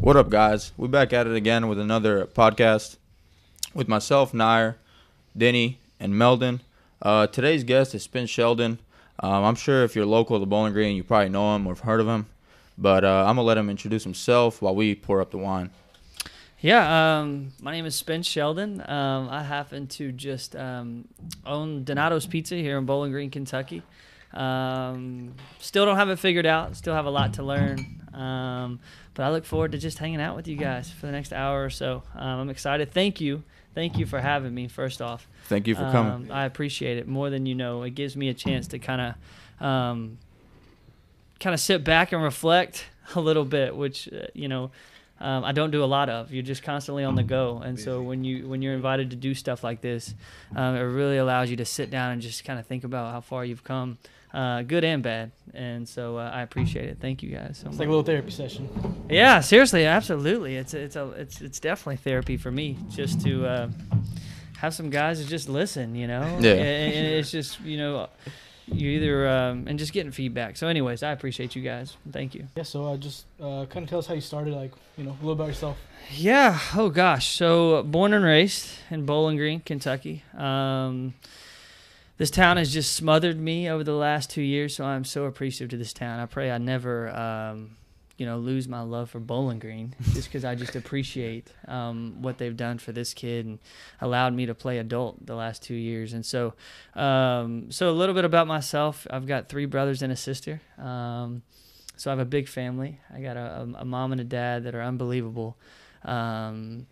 What up, guys? We're back at it again with another podcast with myself, Nair, Denny, and Meldon. Uh, today's guest is Spence Sheldon. Um, I'm sure if you're local to Bowling Green, you probably know him or have heard of him. But uh, I'm gonna let him introduce himself while we pour up the wine. Yeah, um, my name is Spence Sheldon. Um, I happen to just um, own Donato's Pizza here in Bowling Green, Kentucky. Um, still don't have it figured out. Still have a lot to learn. Um, but I look forward to just hanging out with you guys for the next hour or so. Um, I'm excited. Thank you. Thank you for having me, first off. Thank you for coming. I appreciate it more than you know. It gives me a chance to kind of, um, kind of sit back and reflect a little bit, which uh, you know, um, I don't do a lot of. You're just constantly on the go, and so when you when you're invited to do stuff like this, um, it really allows you to sit down and just kind of think about how far you've come, uh, good and bad. And so uh, I appreciate it. Thank you guys so It's much. like a little therapy session. Yeah, seriously, absolutely. It's it's a it's it's definitely therapy for me just to uh, have some guys that just listen, you know. Yeah. And, and it's just you know, you either um, and just getting feedback. So, anyways, I appreciate you guys. Thank you. Yeah, so uh, just uh, kind of tell us how you started, like, you know, a little about yourself. Yeah. Oh gosh. So born and raised in Bowling Green, Kentucky. Um, this town has just smothered me over the last two years, so I'm so appreciative to this town. I pray I never, um, you know, lose my love for Bowling Green, just because I just appreciate um, what they've done for this kid and allowed me to play adult the last two years. And so, um, so a little bit about myself. I've got three brothers and a sister. Um, so I have a big family. I got a, a, mom and a dad that are unbelievable. Um,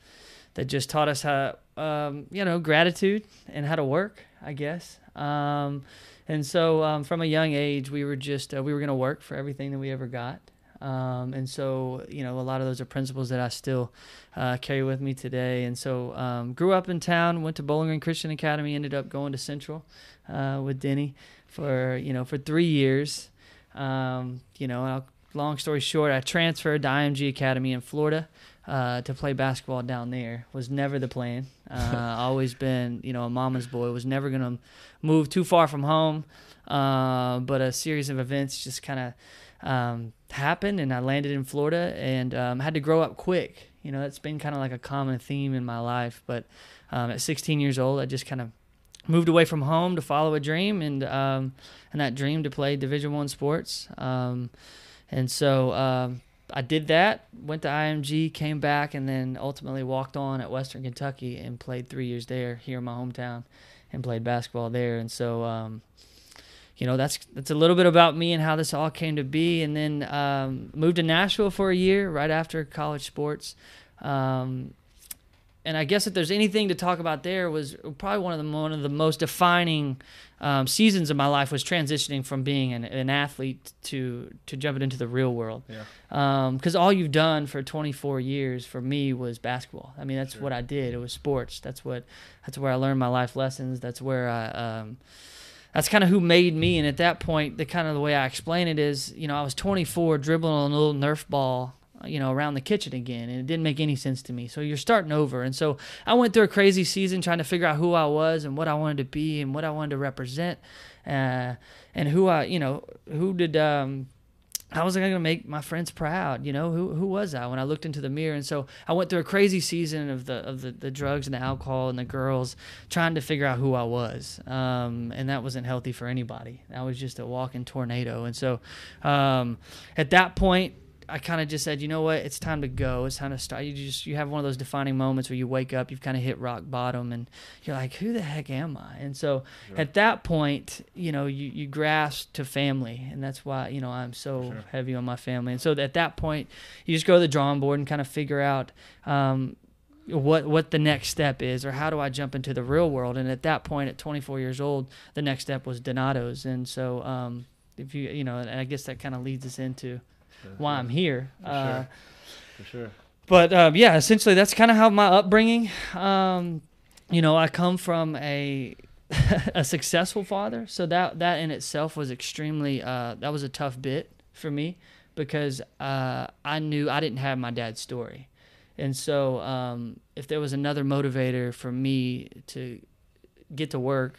that just taught us how, um, you know, gratitude and how to work, I guess. Um, and so um, from a young age, we were just uh, we were going to work for everything that we ever got. Um, and so, you know, a lot of those are principles that I still uh, carry with me today. And so, um, grew up in town, went to Bowling Green Christian Academy, ended up going to Central uh, with Denny for you know for three years. Um, you know, I'll, long story short, I transferred to IMG Academy in Florida uh, to play basketball down there. Was never the plan. Uh, always been, you know, a mama's boy. Was never gonna move too far from home. Uh, but a series of events just kind of um, happened, and I landed in Florida and um, had to grow up quick. You know, that's been kind of like a common theme in my life. But um, at 16 years old, I just kind of moved away from home to follow a dream, and um, and that dream to play Division One sports. Um, and so um, I did that. Went to IMG, came back, and then ultimately walked on at Western Kentucky and played three years there here in my hometown, and played basketball there. And so. Um, you know that's that's a little bit about me and how this all came to be and then um, moved to nashville for a year right after college sports um, and I guess if there's anything to talk about there was probably one of the one of the most defining um, seasons of my life was transitioning from being an, an athlete to to jumping into the real world. Yeah. Because all you've done for 24 years for me was basketball. I mean, that's what I did. It was sports. That's what that's where I learned my life lessons. That's where I. That's kind of who made me. And at that point, the kind of the way I explain it is, you know, I was 24 dribbling on a little Nerf ball, you know, around the kitchen again, and it didn't make any sense to me. So you're starting over. And so I went through a crazy season trying to figure out who I was and what I wanted to be and what I wanted to represent, uh, and who I, you know, who did. Um, how was I going to make my friends proud? You know, who who was I when I looked into the mirror? And so I went through a crazy season of the of the, the drugs and the alcohol and the girls, trying to figure out who I was. Um, and that wasn't healthy for anybody. I was just a walking tornado. And so um, at that point, I kind of just said, you know what, it's time to go. It's time to start. You just you have one of those defining moments where you wake up, you've kind of hit rock bottom, and you're like, who the heck am I? And so at that point, you know, you you grasp to family, and that's why you know I'm so heavy on my family. And so at that point, you just go to the drawing board and kind of figure out. Um, what what the next step is or how do I jump into the real world and at that point at 24 years old the next step was Donato's and so um, if you you know and I guess that kind of leads us into why I'm here. Uh, For sure. but um, yeah, essentially that's kind of how my upbringing. Um, you know, I come from a a successful father, so that that in itself was extremely uh, that was a tough bit for me because uh, I knew I didn't have my dad's story, And so, um, if there was another motivator for me to get to work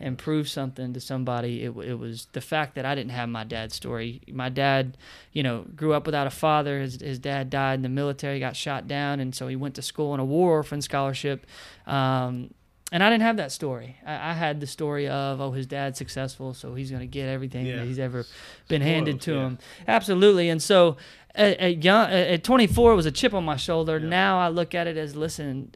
and prove something to somebody, it, it was the fact that I didn't have my dad's story. My dad, you know, grew up without a father. His, his dad died in the military, got shot down, and so he went to school on a war orphan scholarship. Um, and I didn't have that story. I, I had the story of, oh, his dad's successful, so he's going to get everything Yeah. that he's ever been handed to yeah. him. Absolutely. And so at, at, young, at 24 it was a chip on my shoulder. Yeah. Now I look at it as, listen,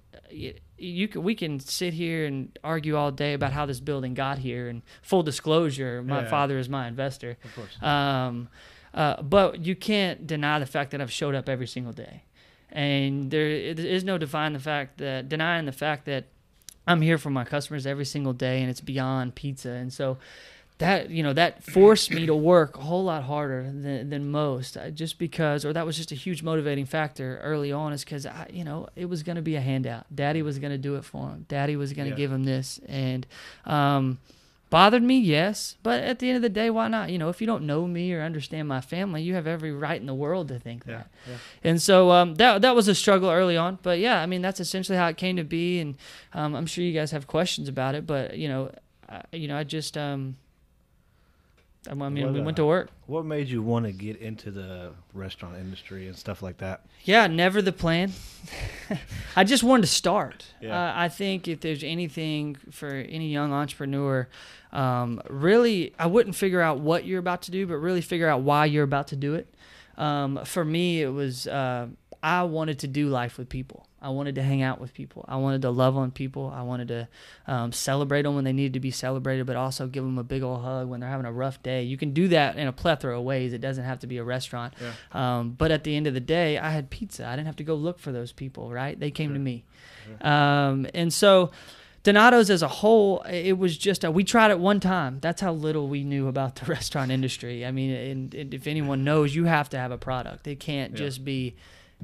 you can, we can sit here and argue all day about how this building got here. And full disclosure, my Yeah. father is my investor. Of course. Um, uh, but you can't deny the fact that I've showed up every single day, and there there is no denying the fact that denying the fact that I'm here for my customers every single day, and it's beyond pizza. And so that you know that forced me to work a whole lot harder than, than most, uh, just because, or that was just a huge motivating factor early on, is because I you know it was going to be a handout. Daddy was going to do it for him. Daddy was going to Yeah. give him this, and um, bothered me, yes. But at the end of the day, why not? You know, if you don't know me or understand my family, you have every right in the world to think Yeah. that. yeah. And so um, that that was a struggle early on, but yeah, I mean that's essentially how it came to be, and um, I'm sure you guys have questions about it, but you know, I, you know, I just um, I mean, What, we uh, went to work. What made you want to get into the restaurant industry and stuff like that? Yeah, never the plan. I just wanted to start. Yeah. Uh, I think if there's anything for any young entrepreneur, um, really, I wouldn't figure out what you're about to do, but really figure out why you're about to do it. Um, for me, it was uh, I wanted to do life with people. I wanted to hang out with people. I wanted to love on people. I wanted to um, celebrate them when they needed to be celebrated, but also give them a big old hug when they're having a rough day. You can do that in a plethora of ways. It doesn't have to be a restaurant. Um, but at the end of the day, I had pizza. I didn't have to go look for those people, right? They came to me. Um, and so Donato's as a whole, it was just, a, we tried it one time. That's how little we knew about the restaurant industry. I mean, and, and if anyone knows, you have to have a product. It can't Yeah. just be,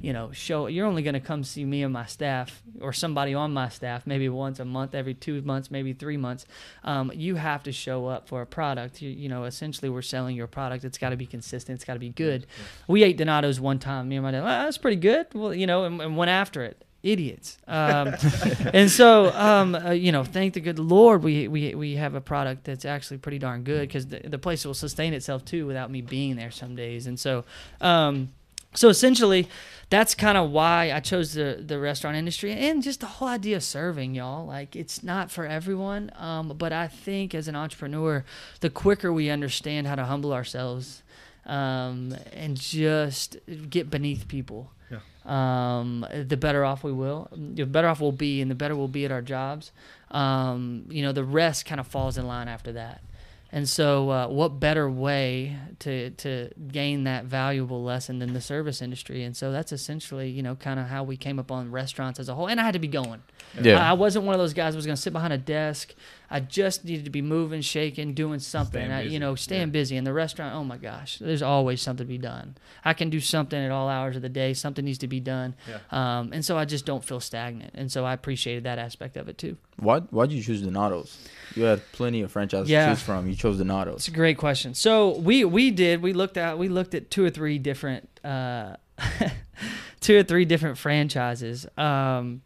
you know, show, you're only going to come see me and my staff or somebody on my staff maybe once a month, every two months, maybe three months. Um, you have to show up for a product. You, you know, essentially, we're selling your product. It's got to be consistent. It's got to be good. We ate Donato's one time. Me and my dad, well, that's pretty good. Well, you know, and, and went after it. Idiots. Um, and so, um, uh, you know, thank the good Lord, we, we, we have a product that's actually pretty darn good because the, the place will sustain itself too without me being there some days. And so, um, so essentially, that's kind of why I chose the the restaurant industry and just the whole idea of serving y'all. Like it's not for everyone, um, but I think as an entrepreneur, the quicker we understand how to humble ourselves um, and just get beneath people, Yeah. um, the better off we will. The better off we'll be, and the better we'll be at our jobs. Um, you know, the rest kind of falls in line after that. And so, uh, what better way to to gain that valuable lesson than the service industry? And so that's essentially, you know, kind of how we came up on restaurants as a whole. And I had to be going. Yeah. I, I wasn't one of those guys who was going to sit behind a desk. I just needed to be moving, shaking, doing something. I, you know, staying Yeah. busy. In the restaurant, oh my gosh, there's always something to be done. I can do something at all hours of the day. Something needs to be done. Yeah. Um, and so I just don't feel stagnant. And so I appreciated that aspect of it too. Why why'd you choose Donato's? You had plenty of franchises Yeah. to choose from. You chose Donato's. It's a great question. So we we did we looked at we looked at two or three different uh, two or three different franchises. Um,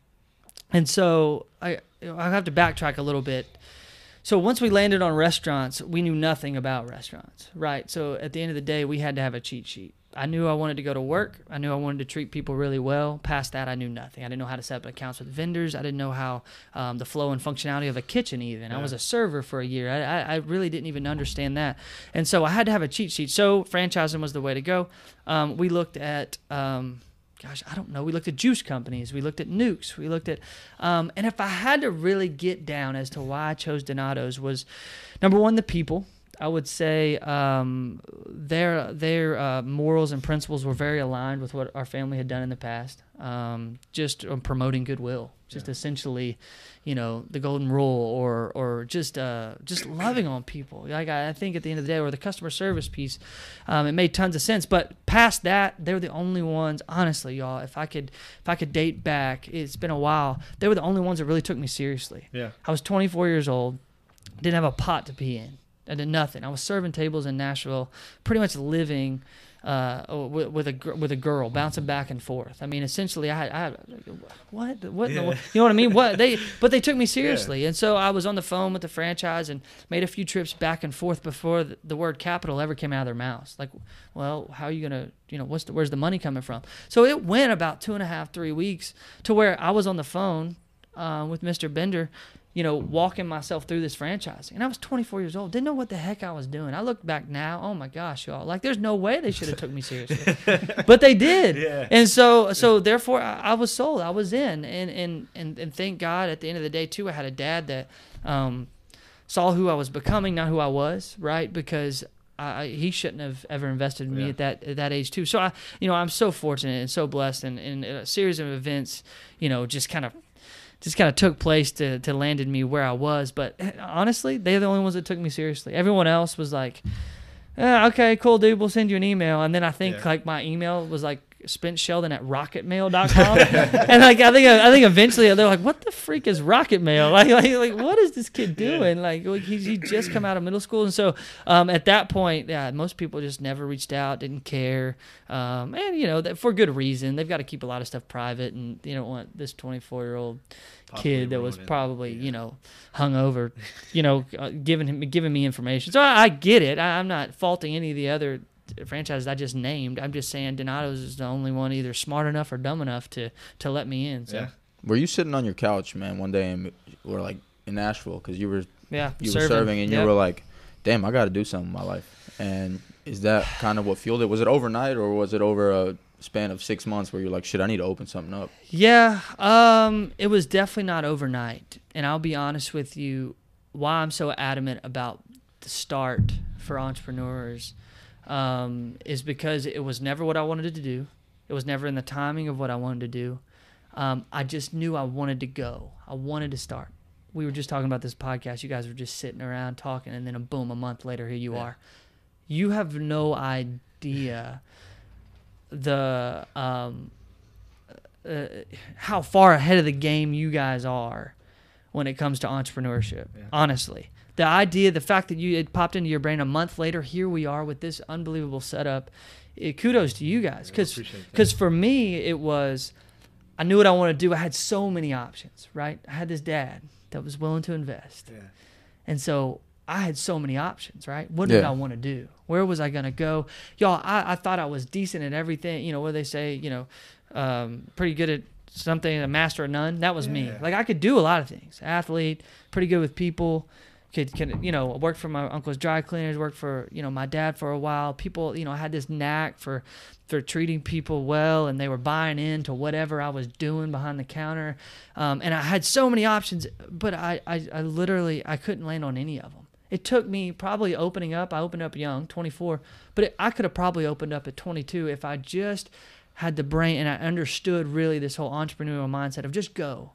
and so I I have to backtrack a little bit. So once we landed on restaurants, we knew nothing about restaurants, right? So at the end of the day, we had to have a cheat sheet. I knew I wanted to go to work. I knew I wanted to treat people really well. Past that, I knew nothing. I didn't know how to set up accounts with vendors. I didn't know how um, the flow and functionality of a kitchen. Even I was a server for a year. I, I, I really didn't even understand that, and so I had to have a cheat sheet. So franchising was the way to go. Um, we looked at. Um, gosh, I don't know. We looked at juice companies. We looked at nukes. We looked at, um, and if I had to really get down as to why I chose Donato's was, number one, the people. I would say um, their their uh, morals and principles were very aligned with what our family had done in the past. Um, just on promoting goodwill, just Yeah. essentially, you know, the golden rule, or or just uh, just loving on people. Like I, I think at the end of the day, or the customer service piece, um, it made tons of sense. But past that, they were the only ones. Honestly, y'all, if I could if I could date back, it's been a while. They were the only ones that really took me seriously. Yeah. I was 24 years old, didn't have a pot to pee in. I did nothing. I was serving tables in Nashville, pretty much living uh, with, with a with a girl bouncing back and forth. I mean, essentially, I had, I had what what the Yeah. you know what I mean? What they but they took me seriously, and so I was on the phone with the franchise and made a few trips back and forth before the, the word capital ever came out of their mouths. Like, well, how are you gonna you know what's the, where's the money coming from? So it went about two and a half three weeks to where I was on the phone uh, with Mr. Bender. You know, walking myself through this franchise. And I was 24 years old. Didn't know what the heck I was doing. I look back now. Oh my gosh, y'all! Like, there's no way they should have took me seriously, but they did. Yeah. And so, so therefore, I, I was sold. I was in, and and and and thank God. At the end of the day, too, I had a dad that um, saw who I was becoming, not who I was. Right? Because I, he shouldn't have ever invested in me Yeah. at that at that age too. So I, you know, I'm so fortunate and so blessed, and, and a series of events, you know, just kind of. Just kind of took place to, to landed me where I was, but eh, honestly, they're the only ones that took me seriously. Everyone else was like, "Eh, "Okay, cool, dude. We'll send you an email." And then I think Yeah. like my email was like Spence Sheldon at rocketmail.com. and like I think I think eventually they're like, "What the freak is Rocket Mail? Like like, like what is this kid doing? Like, like he, just come out of middle school." And so um, at that point, yeah, most people just never reached out, didn't care, um, and you know that for good reason. They've got to keep a lot of stuff private, and you don't want this 24 year old kid that was probably Yeah. you know hung over, you know, uh, giving him giving me information. So I, I get it. I, I'm not faulting any of the other franchises I just named. I'm just saying Donato's is the only one either smart enough or dumb enough to to let me in. So Yeah. Were you sitting on your couch, man, one day and we're like in Nashville because you were yeah, you were serving and Yep. you were like, "Damn, I got to do something in my life." And is that kind of what fueled it? Was it overnight or was it over a span of six months where you're like, "Shit, I need to open something up"? Yeah, um, it was definitely not overnight. And I'll be honest with you, why I'm so adamant about the start for entrepreneurs um, is because it was never what I wanted to do. It was never in the timing of what I wanted to do. Um, I just knew I wanted to go. I wanted to start. We were just talking about this podcast. You guys were just sitting around talking, and then a boom, a month later, here you Yeah. are. You have no idea the um, uh, how far ahead of the game you guys are when it comes to entrepreneurship. Yeah. Honestly, the idea, the fact that you it popped into your brain a month later, here we are with this unbelievable setup. It, kudos to you guys, because because for me it was, I knew what I wanted to do. I had so many options, right? I had this dad that was willing to invest. Yeah. And so I had so many options, right? What did Yeah. I want to do? Where was I going to go? Y'all, I, I thought I was decent at everything. You know, what they say, you know, um, pretty good at something, a master of none. That was me. Like I could do a lot of things. Athlete, pretty good with people. Could, you know, worked for my uncle's dry cleaners, worked for, you know, my dad for a while. People, you know, had this knack for for treating people well and they were buying into whatever I was doing behind the counter. Um, and I had so many options, but I, I, I literally, I couldn't land on any of them. It took me probably opening up. I opened up young, 24, but it, I could have probably opened up at 22 if I just had the brain and I understood really this whole entrepreneurial mindset of just go,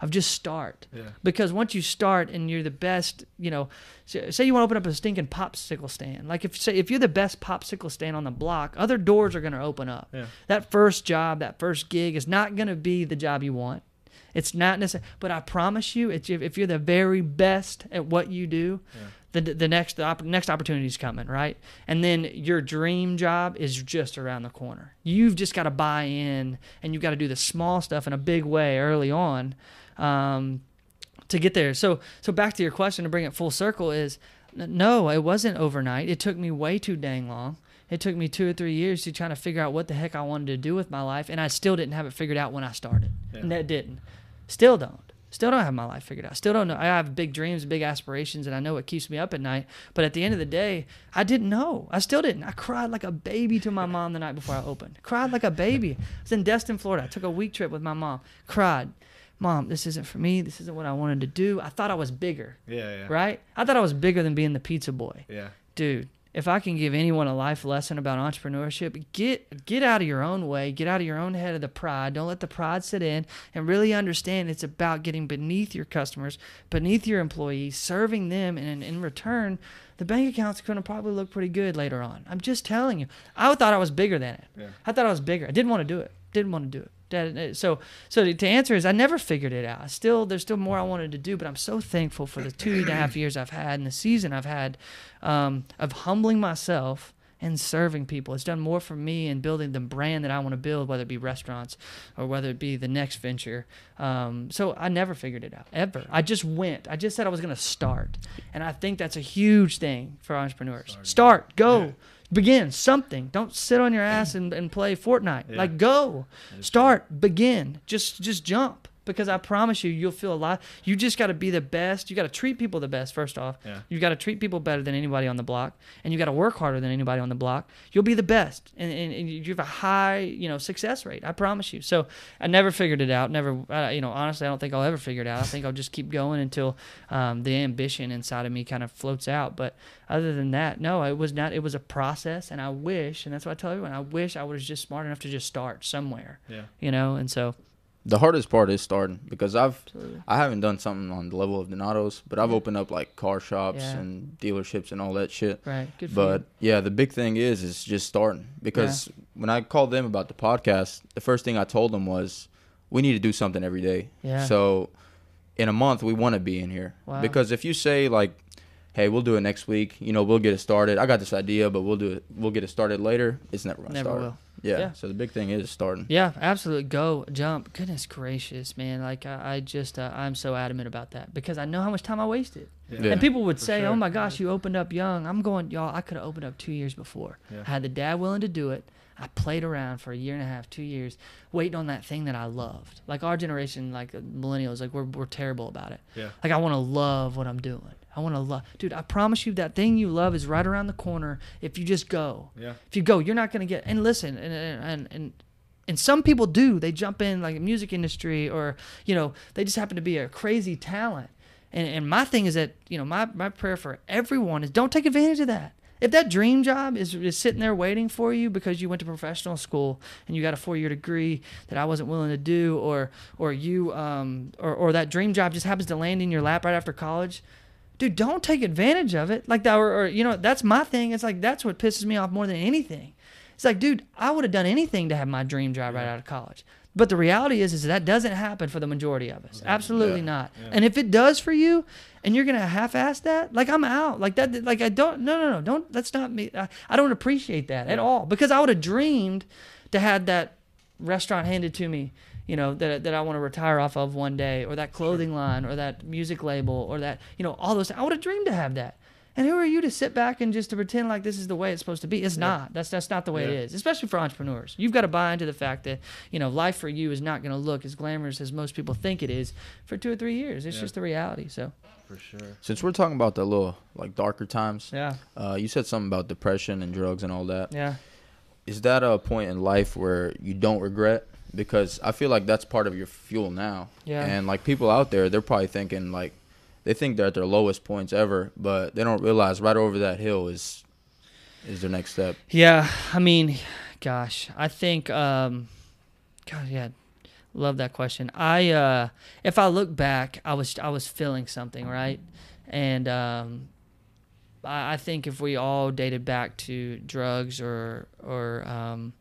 of just start. Yeah. Because once you start and you're the best, you know, say you want to open up a stinking popsicle stand. Like if say if you're the best popsicle stand on the block, other doors are going to open up. Yeah. That first job, that first gig is not going to be the job you want. It's not necessary, but I promise you, if if you're the very best at what you do, the the next the opp- next opportunity is coming, right? And then your dream job is just around the corner. You've just got to buy in, and you've got to do the small stuff in a big way early on, um, to get there. So so back to your question to bring it full circle is, no, it wasn't overnight. It took me way too dang long. It took me two or three years to try to figure out what the heck I wanted to do with my life, and I still didn't have it figured out when I started. Yeah. And that didn't. Still don't. Still don't have my life figured out. Still don't know. I have big dreams, big aspirations, and I know it keeps me up at night. But at the end of the day, I didn't know. I still didn't. I cried like a baby to my mom the night before I opened. Cried like a baby. I was in Destin, Florida. I took a week trip with my mom. Cried. Mom, this isn't for me. This isn't what I wanted to do. I thought I was bigger, Yeah. Yeah. right? I thought I was bigger than being the pizza boy Yeah. dude if i can give anyone a life lesson about entrepreneurship get get out of your own way get out of your own head of the pride don't let the pride sit in and really understand it's about getting beneath your customers beneath your employees serving them and in, return the bank account's going to probably look pretty good later on i'm just telling you i thought i was bigger than it Yeah. i thought i was bigger i didn't want to do it didn't want to do it so so to- to answer is i never figured it out I still there's still more i wanted to do but i'm so thankful for the two and a half years i've had and the season i've had um, of humbling myself and serving people. It's done more for me in building the brand that I want to build, whether it be restaurants or whether it be the next venture. Um, so I never figured it out ever. I just went. I just said I was going to start, and I think that's a huge thing for entrepreneurs. Start, go. Begin something. Don't sit on your ass and, and play Fortnite. Yeah. Like go, start, begin. Just just jump because I promise you, you'll feel a lot. You just got to be the best. You got to treat people the best first off. Yeah. You got to treat people better than anybody on the block, and you got to work harder than anybody on the block. You'll be the best, and, and, and you have a high, you know, success rate. I promise you. So I never figured it out. Never, uh, you know, honestly, I don't think I'll ever figure it out. I think I'll just keep going until um, the ambition inside of me kind of floats out. But other than that, no, it was not. It was a process, and I wish, and that's what I tell everyone. I wish I was just smart enough to just start somewhere, Yeah. you know. And so, The hardest part is starting because I've absolutely. I haven't done something on the level of Donato's, but I've opened up like car shops Yeah. and dealerships and all that shit. right, good for But you. yeah, the big thing is is just starting because when I called them about the podcast, the first thing I told them was we need to do something every day. Yeah. So in a month we want to be in here Wow. because if you say like hey, we'll do it next week, you know, we'll get it started. I got this idea, but we'll do it we'll get it started later. It's never going to Never start. will. Yeah. Yeah. So the big thing is starting. Yeah, absolutely. Go jump. Goodness gracious, man! Like I, I just, uh, I'm so adamant about that because I know how much time I wasted. Yeah. And people would for say, sure. "Oh my gosh, you opened up young." I'm going, y'all. I could have opened up two years before. Yeah. I had the dad willing to do it. I played around for a year and a half, two years, waiting on that thing that I loved. Like our generation, like millennials, like we're we're terrible about it. Yeah. Like I want to love what I'm doing. I want to love, dude. I promise you, that thing you love is right around the corner. If you just go, Yeah. if you go, you're not gonna get. And listen, and and and and some people do. They jump in like a music industry, or you know, they just happen to be a crazy talent. And and my thing is that you know, my my prayer for everyone is don't take advantage of that. If that dream job is, is sitting there waiting for you because you went to professional school and you got a four year degree that I wasn't willing to do, or or you um or, or that dream job just happens to land in your lap right after college, dude, don't take advantage of it. Like that, or, or you know, that's my thing. It's like that's what pisses me off more than anything. It's like, dude, I would have done anything to have my dream job right out of college. But the reality is, is that doesn't happen for the majority of us. Absolutely Yeah. not. And if it does for you, and you're gonna half-ass that, like I'm out. Like that. Like I don't. No, no, no. Don't. That's not me. I, I don't appreciate that at all because I would have dreamed to have that restaurant handed to me you know that, that i want to retire off of one day or that clothing line or that music label or that you know all those i would have dreamed to have that. And who are you to sit back and just to pretend like this is the way it's supposed to be? It's not. That's that's not the way it Yeah. is especially for entrepreneurs. You've got to buy into the fact that you know life for you is not going to look as glamorous as most people think it is for two or three years. It's Yeah. just the reality so. For sure. Since we're talking about the little like darker times, yeah. uh, you said something about depression and drugs and all that. yeah. Is that a point in life where you don't regret because i feel like that's part of your fuel now Yeah. and like people out there they're probably thinking like they think they're at their lowest points ever but they don't realize right over that hill is is their next step Yeah, I mean, gosh, I think, um, God, yeah, love that question. I, uh, if I look back, I was, I was feeling something, right? And, um, I, I think if we all dated back to drugs or, or, um,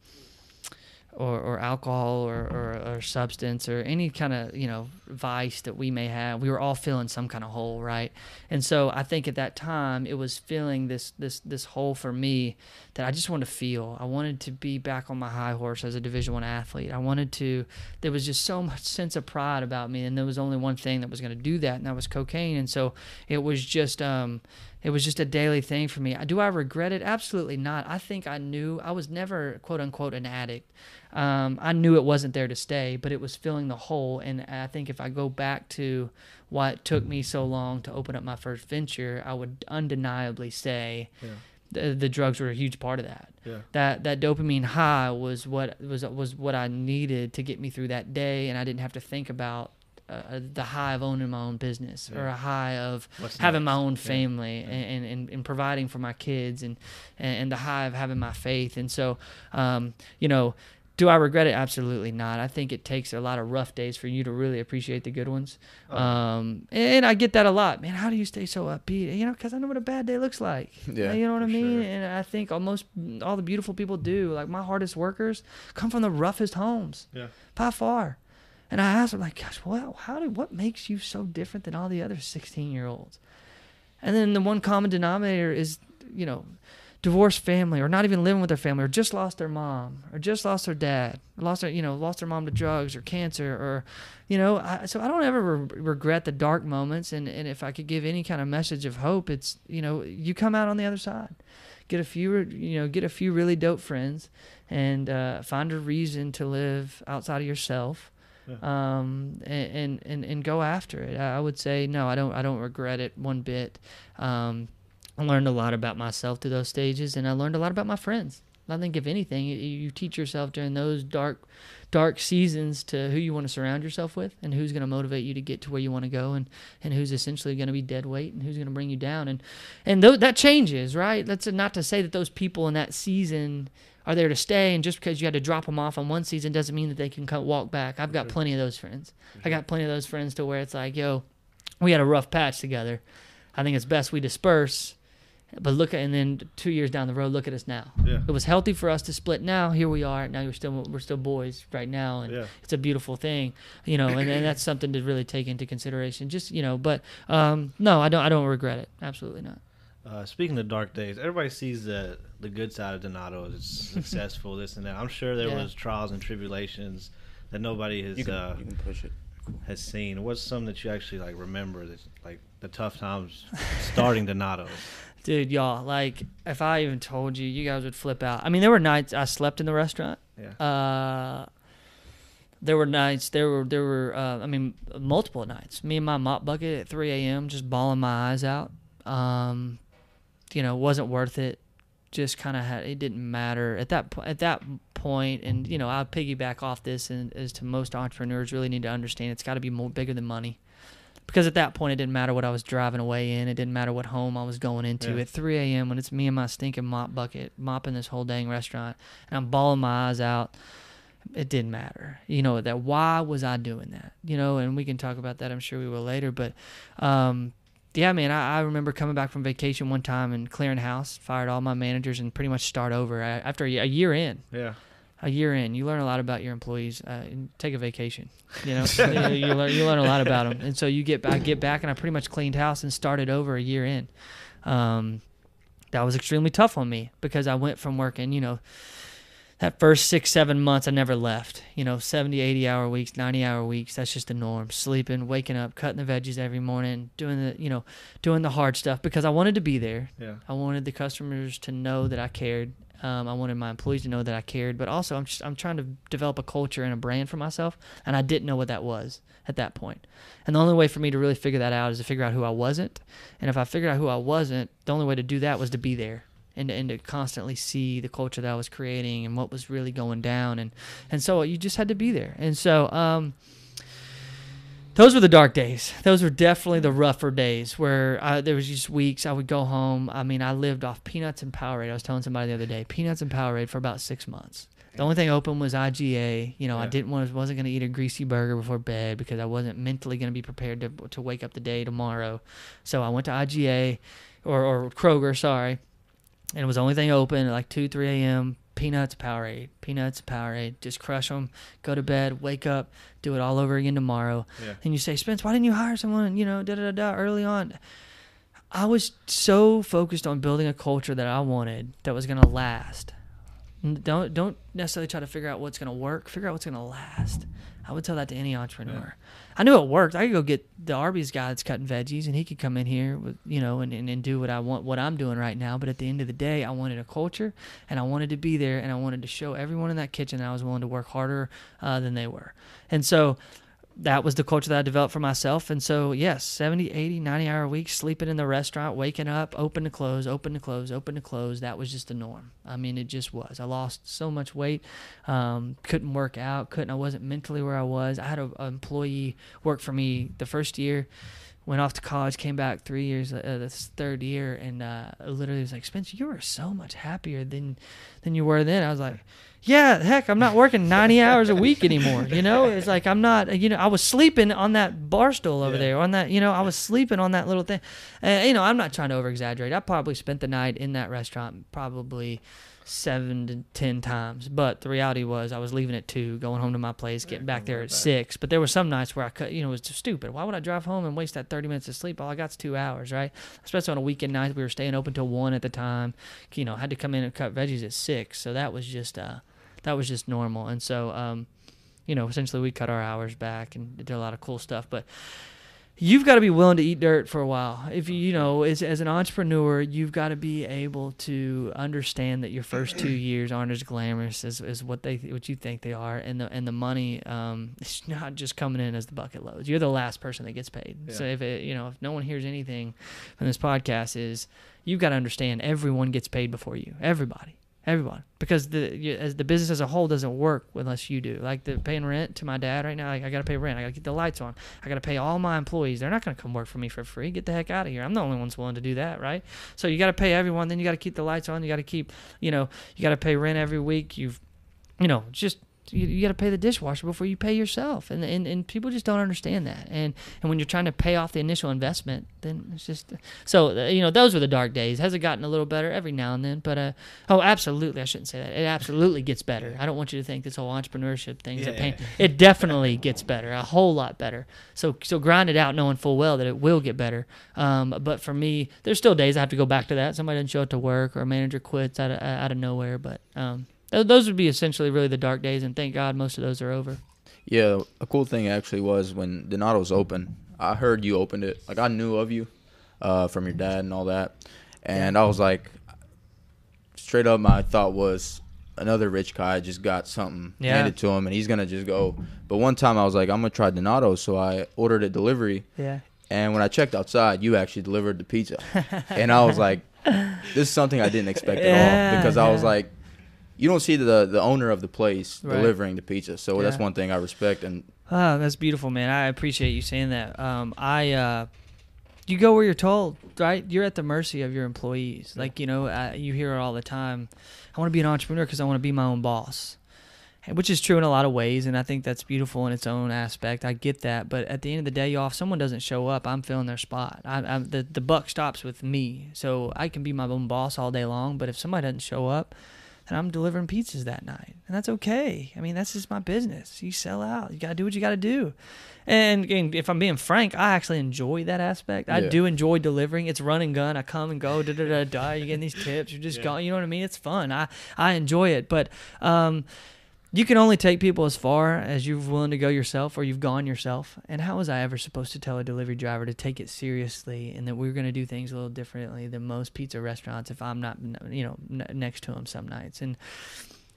or, or alcohol or, or, or substance or any kind of you know vice that we may have we were all feeling some kind of hole right? And so i think at that time it was feeling this this this hole for me that i just wanted to feel. I wanted to be back on my high horse as a division one athlete. I wanted to there was just so much sense of pride about me and there was only one thing that was going to do that and that was cocaine. And so it was just um it was just a daily thing for me. Do I regret it? Absolutely not. I think I knew I was never quote unquote an addict. Um, I knew it wasn't there to stay, but it was filling the hole. And I think if I go back to why it took me so long to open up my first venture, I would undeniably say Yeah. the, the drugs were a huge part of that. Yeah. That that dopamine high was what was was what I needed to get me through that day, and I didn't have to think about uh, the high of owning my own business or Yeah. a high of What's having my own family Yeah. and, and, and providing for my kids and, and, and the high of having my faith. And so, um, you know, do I regret it? Absolutely not. I think it takes a lot of rough days for you to really appreciate the good ones. Oh. Um, and I get that a lot, man. How do you stay so upbeat? You know, because I know what a bad day looks like. Yeah, you know what I mean. sure. And I think almost all the beautiful people do. Like my hardest workers come from the roughest homes Yeah. by far. And I asked him, like, gosh, well, how do what makes you so different than all the other 16 year olds? And then the one common denominator is, you know, divorced family or not even living with their family or just lost their mom or just lost their dad or lost their you know lost their mom to drugs or cancer or you know I, so i don't ever re- regret the dark moments and, and if i could give any kind of message of hope it's you know you come out on the other side get a few you know get a few really dope friends and uh, find a reason to live outside of yourself um, and, and, and, go after it. I I would say no, I don't. I don't regret it one bit. Um, I learned a lot about myself through those stages, and I learned a lot about my friends. I think if anything, you, you teach yourself during those dark, dark seasons to who you want to surround yourself with, and who's going to motivate you to get to where you want to go, and and who's essentially going to be dead weight, and who's going to bring you down, and and th- that changes, right? That's not to say that those people in that season are there to stay, and just because you had to drop them off on one season doesn't mean that they can come walk back. I've got plenty of those friends. I got plenty of those friends to where it's like, yo, we had a rough patch together. I think it's best we disperse. But look at and then two years down the road, look at us now. Yeah. It was healthy for us to split. Now here we are. Now you're still we're still boys right now, and Yeah. it's a beautiful thing, you know. And, and that's something to really take into consideration. Just you know, but um, no, I don't. I don't regret it. Absolutely not. Uh, speaking of dark days, everybody sees the the good side of Donato. It's successful, this and that. I'm sure there Yeah. was trials and tribulations that nobody has You can, uh, you can push it. has seen. What's some that you actually like remember? That like the tough times starting Donato. Dude, y'all, like if I even told you, you guys would flip out. I mean, there were nights I slept in the restaurant. Yeah. Uh, there were nights. There were there were. Uh, I mean, multiple nights. Me and my mop bucket at 3 a.m. just bawling my eyes out. Um, you know, wasn't worth it. Just kind of had. It didn't matter at that at that point. And you know, I'll piggyback off this, and as to most entrepreneurs really need to understand, it's got to be more bigger than money because at that point it didn't matter what I was driving away in. It didn't matter what home I was going into. Yeah. At 3 a.m. when it's me and my stinking mop bucket mopping this whole dang restaurant, and I'm bawling my eyes out. It didn't matter, you know that. Why was I doing that? You know, and we can talk about that. I'm sure we will later. But, um, yeah, man, I, I remember coming back from vacation one time and clearing house, fired all my managers, and pretty much start over I, after a, a year in Yeah. a year in, you learn a lot about your employees. Uh, and take a vacation, you know. you, you learn you learn a lot about them, and so you get back get back, and I pretty much cleaned house and started over a year in. Um, that was extremely tough on me because I went from working, you know, that first six seven months I never left. You know, 70, 80 hour weeks, ninety hour weeks. That's just the norm. Sleeping, waking up, cutting the veggies every morning, doing the you know, doing the hard stuff because I wanted to be there. Yeah. I wanted the customers to know that I cared. Um, I wanted my employees to know that I cared, but also I'm just I'm trying to develop a culture and a brand for myself, and I didn't know what that was at that point. And the only way for me to really figure that out is to figure out who I wasn't. And if I figured out who I wasn't, the only way to do that was to be there and and to constantly see the culture that I was creating and what was really going down, and and so you just had to be there. And so um, those were the dark days. Those were definitely the rougher days where I, there was just weeks I would go home. I mean, I lived off peanuts and Powerade. I was telling somebody the other day, peanuts and Powerade for about six months. The only thing open was IGA. You know, I didn't want wasn't going to eat a greasy burger before bed because I wasn't mentally going to be prepared to to wake up the day tomorrow. So I went to IGA or or Kroger, sorry, and it was the only thing open at like 2, 3 a.m. Peanuts, Powerade, peanuts, Powerade. Just crush them, go to bed, wake up, do it all over again tomorrow. Yeah. And you say, Spence, why didn't you hire someone, you know, da da da da early on? I was so focused on building a culture that I wanted that was going to last. Don't don't necessarily try to figure out what's going to work. Figure out what's going to last. I would tell that to any entrepreneur. I knew it worked. I could go get the Arby's guy that's cutting veggies, and he could come in here with you know and, and, and do what I want, what I'm doing right now. But at the end of the day, I wanted a culture, and I wanted to be there, and I wanted to show everyone in that kitchen that I was willing to work harder uh, than they were. And so that was the culture that I developed for myself. And so, yes, 70, 80, 90 hour weeks, sleeping in the restaurant, waking up, open to close, open to close, open to close. That was just the norm. I mean, it just was. I lost so much weight, um, couldn't work out, couldn't, I wasn't mentally where I was. I had an employee work for me the first year. Went off to college, came back three years, uh, this third year, and uh, literally was like, Spencer, you were so much happier than than you were then. I was like, yeah, heck, I'm not working 90 hours a week anymore. You know, it's like I'm not, you know, I was sleeping on that bar stool over Yeah. there, on that, you know, I was sleeping on that little thing. And, you know, I'm not trying to over exaggerate. I probably spent the night in that restaurant probably seven to ten times. But the reality was, I was leaving at two, going home to my place, getting back there at six. But there were some nights where I could, you know, it was just stupid. Why would I drive home and waste that thirty minutes of sleep? All I got's two hours, right? Especially on a weekend night, we were staying open till one at the time. You know, had to come in and cut veggies at six, so that was just uh, that was just normal. And so, um, you know, essentially we cut our hours back and did a lot of cool stuff, but you've got to be willing to eat dirt for a while. If you, you know, as, as an entrepreneur, you've got to be able to understand that your first two years aren't as glamorous as, as what they what you think they are, and the and the money um, it's not just coming in as the bucket loads. You're the last person that gets paid. So if it, you know if no one hears anything from this podcast, is you've got to understand everyone gets paid before you. Everybody. Everyone, because the as the business as a whole doesn't work unless you do. Like the paying rent to my dad right now, like I got to pay rent. I got to keep the lights on. I got to pay all my employees. They're not to come work for me for free. Get the heck out of here. I'm the only one's willing to do that, right? So you got to pay everyone. Then you got to keep the lights on. You got to keep, you know, you got to pay rent every week. You've, you know, just you, you got to pay the dishwasher before you pay yourself, and, and and people just don't understand that. And and when you're trying to pay off the initial investment, then it's just so uh, you know those were the dark days. Has it gotten a little better every now and then? But uh, oh, absolutely, I shouldn't say that. It absolutely gets better. I don't want you to think this whole entrepreneurship thing is a Yeah. pain. It definitely gets better, a whole lot better. So so grind it out, knowing full well that it will get better. Um, but for me, there's still days I have to go back to that. Somebody doesn't show up to work, or a manager quits out of out of nowhere. But um, those would be essentially really the dark days, and thank God most of those are over. Yeah, a cool thing actually was when Donato's open. I heard you opened it. Like I knew of you uh, from your dad and all that, and I was like, straight up, my thought was another rich guy just got something Yeah. handed to him, and he's gonna just go. But one time I was like, I'm gonna try Donato, so I ordered a delivery, Yeah. and when I checked outside, you actually delivered the pizza, and I was like, this is something I didn't expect at all because I was like. You don't see the the owner of the place Right. delivering the pizza, so that's one thing I respect. And Oh, that's beautiful, man. I appreciate you saying that. Um, I, uh, you go where you're told, right? You're at the mercy of your employees. Like you know, uh, you hear it all the time. I want to be an entrepreneur because I want to be my own boss, which is true in a lot of ways, and I think that's beautiful in its own aspect. I get that, but at the end of the day, y'all, if someone doesn't show up, I'm filling their spot. I, I'm, the the buck stops with me, so I can be my own boss all day long. But if somebody doesn't show up, and I'm delivering pizzas that night, and that's okay. I mean, that's just my business. You sell out. You gotta do what you gotta do. And, and if I'm being frank, I actually enjoy that aspect. I Yeah. do enjoy delivering. It's run and gun. I come and go. Da da da da. You're getting these tips. You're just Yeah. going. You know what I mean? It's fun. I I enjoy it. But um, you can only take people as far as you're willing to go yourself or you've gone yourself. And how was I ever supposed to tell a delivery driver to take it seriously and that we are going to do things a little differently than most pizza restaurants if I'm not, you know, next to them some nights? And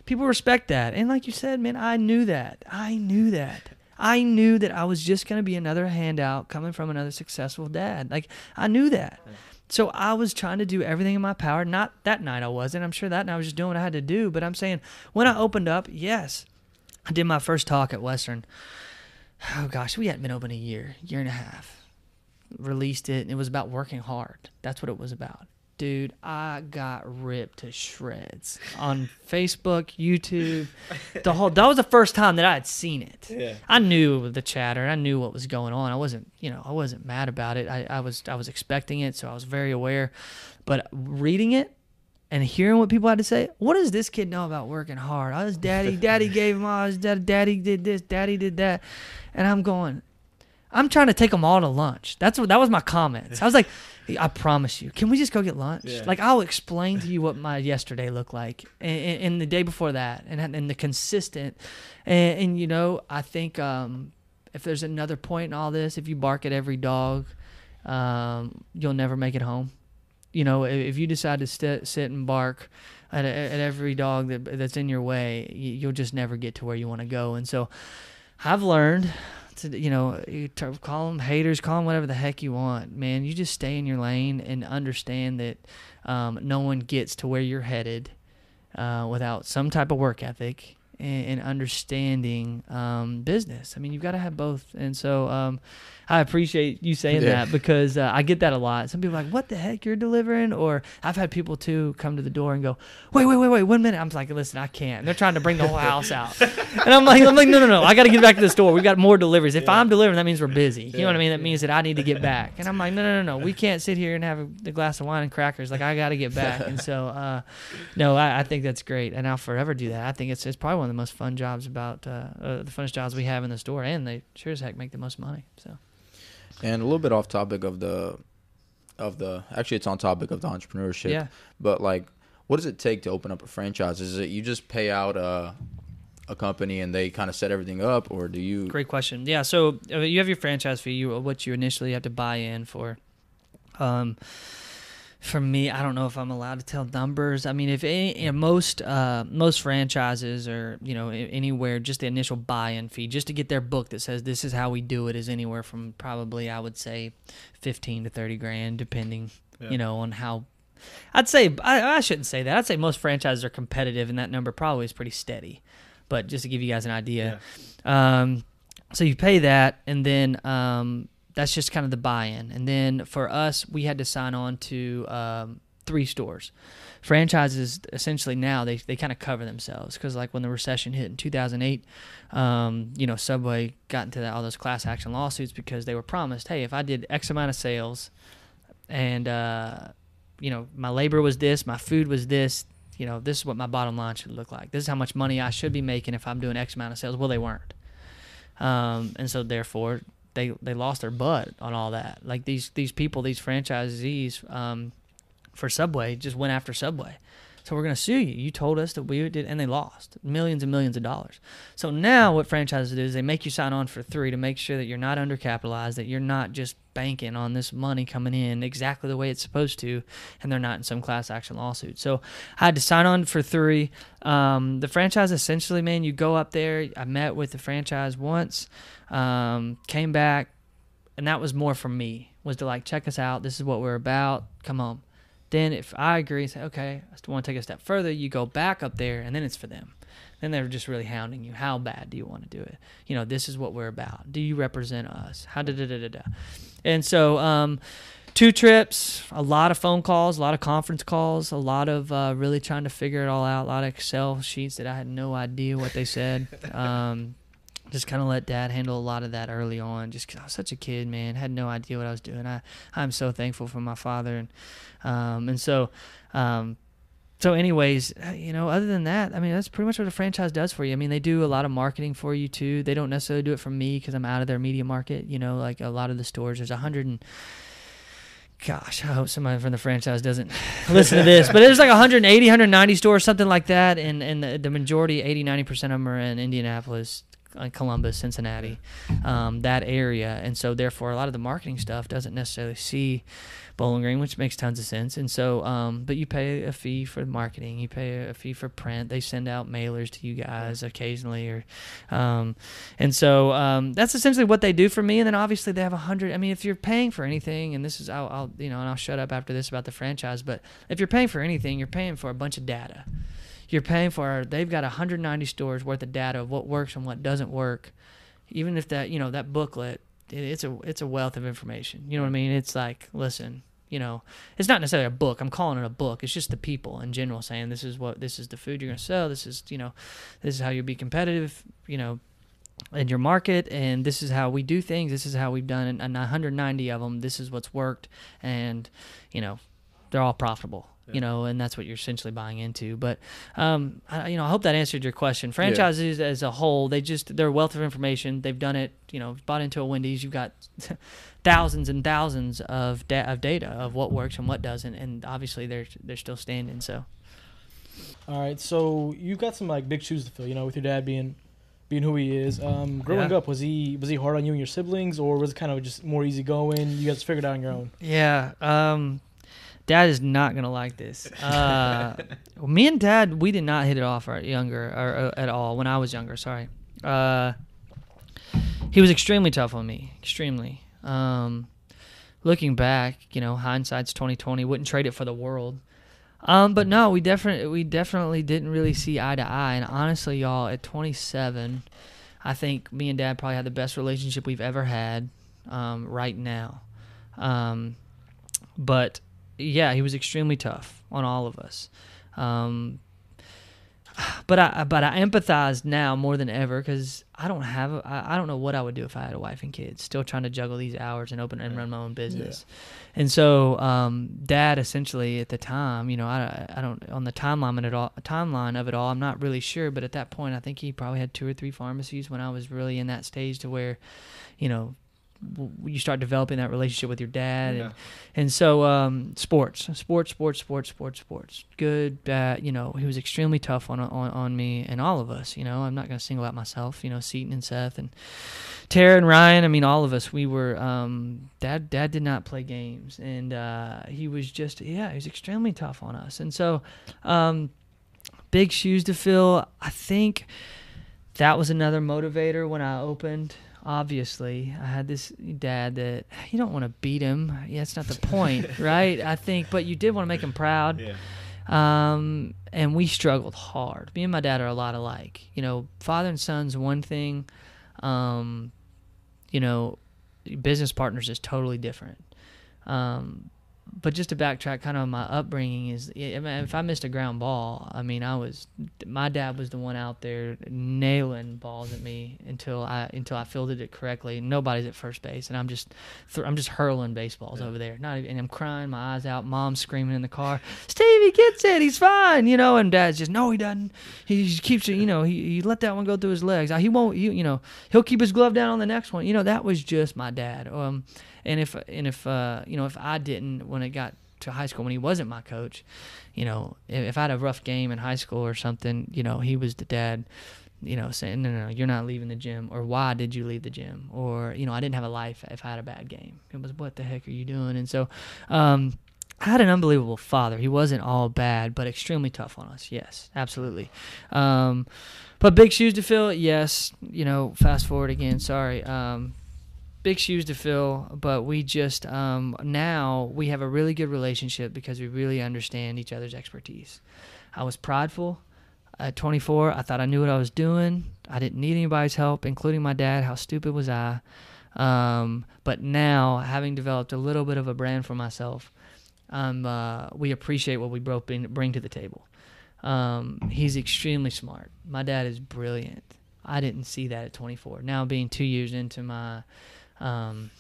people respect that. And like you said, man, I knew that. I knew that. I knew that I was just going to be another handout coming from another successful dad. Like, I knew that. So I was trying to do everything in my power. Not that night I wasn't. I'm sure that night I was just doing what I had to do. But I'm saying when I opened up, yes, I did my first talk at Western. Oh gosh, we hadn't been open a year, year and a half. Released it, and it was about working hard. That's what it was about. Dude, I got ripped to shreds on Facebook, YouTube. The whole that was the first time that I had seen it. Yeah. I knew the chatter. I knew what was going on. I wasn't, you know, I wasn't mad about it. I, I was, I was expecting it, so I was very aware. But reading it and hearing what people had to say, what does this kid know about working hard? Oh, his daddy, daddy gave him all. His dad, daddy did this, daddy did that, and I'm going. I'm trying to take them all to lunch. That's what that was my comments. I was like, I promise you, can we just go get lunch? Yeah. Like I'll explain to you what my yesterday looked like, and, and, the day before that, and and the consistent, and, and you know, I think um, if there's another point in all this, if you bark at every dog, um, you'll never make it home. You know, if, you decide to sit, sit and bark at, at every dog that that's in your way, you, you'll just never get to where you want to go. And so, I've learned to, you know, you t- call them haters, call them whatever the heck you want, man. You just stay in your lane and understand that um, no one gets to where you're headed uh, without some type of work ethic and, and understanding um, business. I mean, you've got to have both. And so um, I appreciate you saying Yeah. that because uh, I get that a lot. Some people are like, "What the heck, you're delivering?" Or I've had people too come to the door and go, "Wait, wait, wait, wait, one minute." I'm like, "Listen, I can't." And they're trying to bring the whole house out, and I'm like, "I'm like, no, no, no, I got to get back to the store. We've got more deliveries. If I'm delivering, that means we're busy. You know what I mean? That means that I need to get back." And I'm like, "No, no, no, no. We can't sit here and have a, a glass of wine and crackers. Like, I got to get back." And so, uh, no, I, I think that's great, and I'll forever do that. I think it's it's probably one of the most fun jobs about uh, uh, the funnest jobs we have in the store, and they sure as heck make the most money. So. And a little bit off topic of the, of the. Actually, it's on topic of the entrepreneurship. Yeah. But like, what does it take to open up a franchise? Is it you just pay out a, a company and they kind of set everything up, or do you? Great question. Yeah, so uh, you have your franchise fee, you, what you initially have to buy in for. Um, for me, I don't know if I'm allowed to tell numbers. I mean, if any, you know, most uh, most franchises or you know anywhere, just the initial buy-in fee, just to get their book that says this is how we do it, is anywhere from probably I would say fifteen to thirty grand, depending Yeah. you know on how. I'd say I, I shouldn't say that. I'd say most franchises are competitive, and that number probably is pretty steady. But just to give you guys an idea, um, so you pay that, and then um, that's just kind of the buy-in. And then for us, we had to sign on to um, three stores. Franchises essentially now they they kind of cover themselves because like when the recession hit in 2008, um, you know Subway got into that, all those class action lawsuits because they were promised, hey, if I did X amount of sales, and uh, you know my labor was this, my food was this, you know this is what my bottom line should look like. This is how much money I should be making if I'm doing X amount of sales. Well, they weren't, um, and so therefore they they lost their butt on all that. Like these these people, these franchisees um, for Subway just went after Subway. So we're gonna sue you. You told us that we did, and they lost millions and millions of dollars. So now what franchises do is they make you sign on for three to make sure that you're not undercapitalized, that you're not just banking on this money coming in exactly the way it's supposed to, and they're not in some class action lawsuit. So I had to sign on for three. Um, the franchise essentially, man, you go up there. I met with the franchise once, um, came back, and that was more for me was to like check us out. This is what we're about. Come on. Then if I agree, say okay, I want to take a step further. You go back up there, and then it's for them. Then they're just really hounding you. How bad do you want to do it? You know, this is what we're about. Do you represent us? How da da da da da. And so, um, two trips, a lot of phone calls, a lot of conference calls, a lot of uh, really trying to figure it all out. A lot of Excel sheets that I had no idea what they said. Um, just kind of let dad handle a lot of that early on just 'cause I was such a kid man had no idea what I was doing I I'm so thankful for my father and um and so um so anyways uh, you know other than that I mean that's pretty much what a franchise does for you I mean they do a lot of marketing for you too they don't necessarily do it for me because I'm out of their media market you know like a lot of the stores there's a hundred and gosh, I hope somebody from the franchise doesn't listen to this, but there's like 180, 190 stores, something like that. And, and the, the majority, 80, 90% of them are in Indianapolis, uh, Columbus, Cincinnati, um, that area. And so, therefore, a lot of the marketing stuff doesn't necessarily see Bowling Green, which makes tons of sense. And so, um, but you pay a fee for marketing, you pay a fee for print. They send out mailers to you guys occasionally, or, um, and so um, that's essentially what they do for me. And then obviously they have a hundred. I mean, if you're paying for anything, and this is I'll, I'll you know, and I'll shut up after this about the franchise. But if you're paying for anything, you're paying for a bunch of data. You're paying for. They've got 190 stores worth of data of what works and what doesn't work. Even if that you know that booklet, it's a it's a wealth of information. You know what I mean? It's like listen. You know, it's not necessarily a book. I'm calling it a book. It's just the people in general saying this is what this is the food you're gonna sell. This is you know, this is how you'll be competitive. You know, in your market and this is how we do things this is how we've done and 190 of them this is what's worked and you know they're all profitable you know and that's what you're essentially buying into but um I, you know i hope that answered your question franchises as a whole they just they're a wealth of information they've done it you know bought into a wendy's you've got thousands and thousands of, da- of data of what works and what doesn't and obviously they're they're still standing so All right, so you've got some like big shoes to fill, you know, with your dad being being who he is. Um, growing Yeah. up, was he was he hard on you and your siblings, or was it kind of just more easygoing? You guys figured it out on your own. Yeah. Um, dad is not gonna like this. Uh, me and dad, we did not hit it off our younger or uh, at all when I was younger. Sorry. Uh, he was extremely tough on me. Extremely. Um, looking back, you know, hindsight's twenty twenty. Wouldn't trade it for the world. Um, but no, we definitely we definitely didn't really see eye to eye. And honestly, y'all, at 27, I think me and Dad probably had the best relationship we've ever had um, right now. Um, but yeah, he was extremely tough on all of us. Um, but I but I empathize now more than ever because I don't have a, I, don't know what I would do if I had a wife and kids. Still trying to juggle these hours and open and run my own business. And so, um, Dad essentially at the time, you know, I, I don't on the timeline of it all timeline of it all. I'm not really sure, but at that point, I think he probably had two or three pharmacies when I was really in that stage to where, you know, you start developing that relationship with your dad and and so um, sports, sports, sports, sports, sports, sports. Good, bad. You know, he was extremely tough on on, on me and all of us. You know, I'm not going to single out myself. You know, Seaton and Seth and Tara and Ryan. I mean, all of us. We were. Um, dad. Dad did not play games, and uh, he was just. Yeah, he was extremely tough on us. And so, um, big shoes to fill. I think that was another motivator when I opened. Obviously, I had this dad that you don't want to beat him. Yeah, that's not the point, right? I think, but you did want to make him proud. Yeah. Um, and we struggled hard. Me and my dad are a lot alike. You know, father and son's one thing. Um, you know, business partners is totally different. Um, but just to backtrack, kind of my upbringing is, I mean, if I missed a ground ball, I mean, I was, my dad was the one out there nailing balls at me until I until I fielded it correctly. Nobody's at first base, and I'm just, I'm just hurling baseballs over there. Not even, and I'm crying my eyes out. Mom's screaming in the car, Stevie gets it, he's fine, you know. And Dad's just, no, he doesn't. He just keeps it, you know. He, he let that one go through his legs. He won't, you, you know, he'll keep his glove down on the next one. You know, that was just my dad. Um, and if and if uh, you know, if I didn't when it got to high school when he wasn't my coach, you know, if, I had a rough game in high school or something, you know, he was the dad. You know, saying no, no, no, you're not leaving the gym, or why did you leave the gym, or you know, I didn't have a life if I had a bad game. It was what the heck are you doing? And so, um, I had an unbelievable father. He wasn't all bad, but extremely tough on us. Yes, absolutely. Um, but big shoes to fill. Yes, you know. Fast forward again. Sorry. Um, big shoes to fill, but we just um, now we have a really good relationship because we really understand each other's expertise. I was prideful at 24. I thought I knew what I was doing. I didn't need anybody's help, including my dad. How stupid was I? Um, but now, having developed a little bit of a brand for myself, um, uh, we appreciate what we bring, bring to the table. Um, he's extremely smart. My dad is brilliant. I didn't see that at 24. Now, being two years into my um,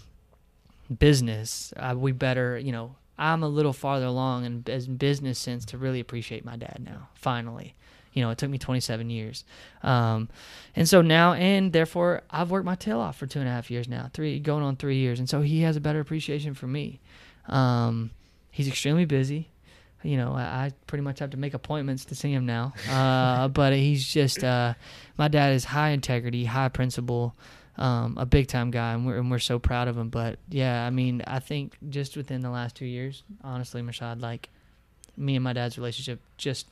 business, uh, we better, you know, I'm a little farther along in, as business sense to really appreciate my dad now. Finally, you know, it took me 27 years, um, and so now, and therefore, I've worked my tail off for two and a half years now, three going on three years, and so he has a better appreciation for me. Um, he's extremely busy. You know, I, I pretty much have to make appointments to see him now. Uh, but he's just, uh, my dad is high integrity, high principle, um, a big time guy, and we're, and we're so proud of him. But yeah, I mean, I think just within the last two years, honestly, Mashad, like me and my dad's relationship just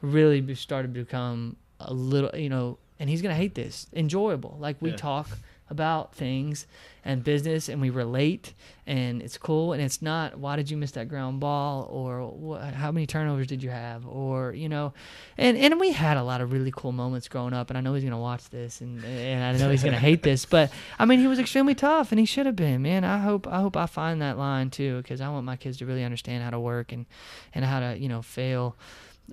really started to become a little, you know, and he's gonna hate this, enjoyable. Like we Yeah. talk about things and business, and we relate, and it's cool. And it's not why did you miss that ground ball, or wh- how many turnovers did you have, or you know, and and we had a lot of really cool moments growing up. And I know he's gonna watch this, and and I know he's gonna hate this, but I mean, he was extremely tough, and he should have been. Man, I hope I hope I find that line too, because I want my kids to really understand how to work and and how to you know fail.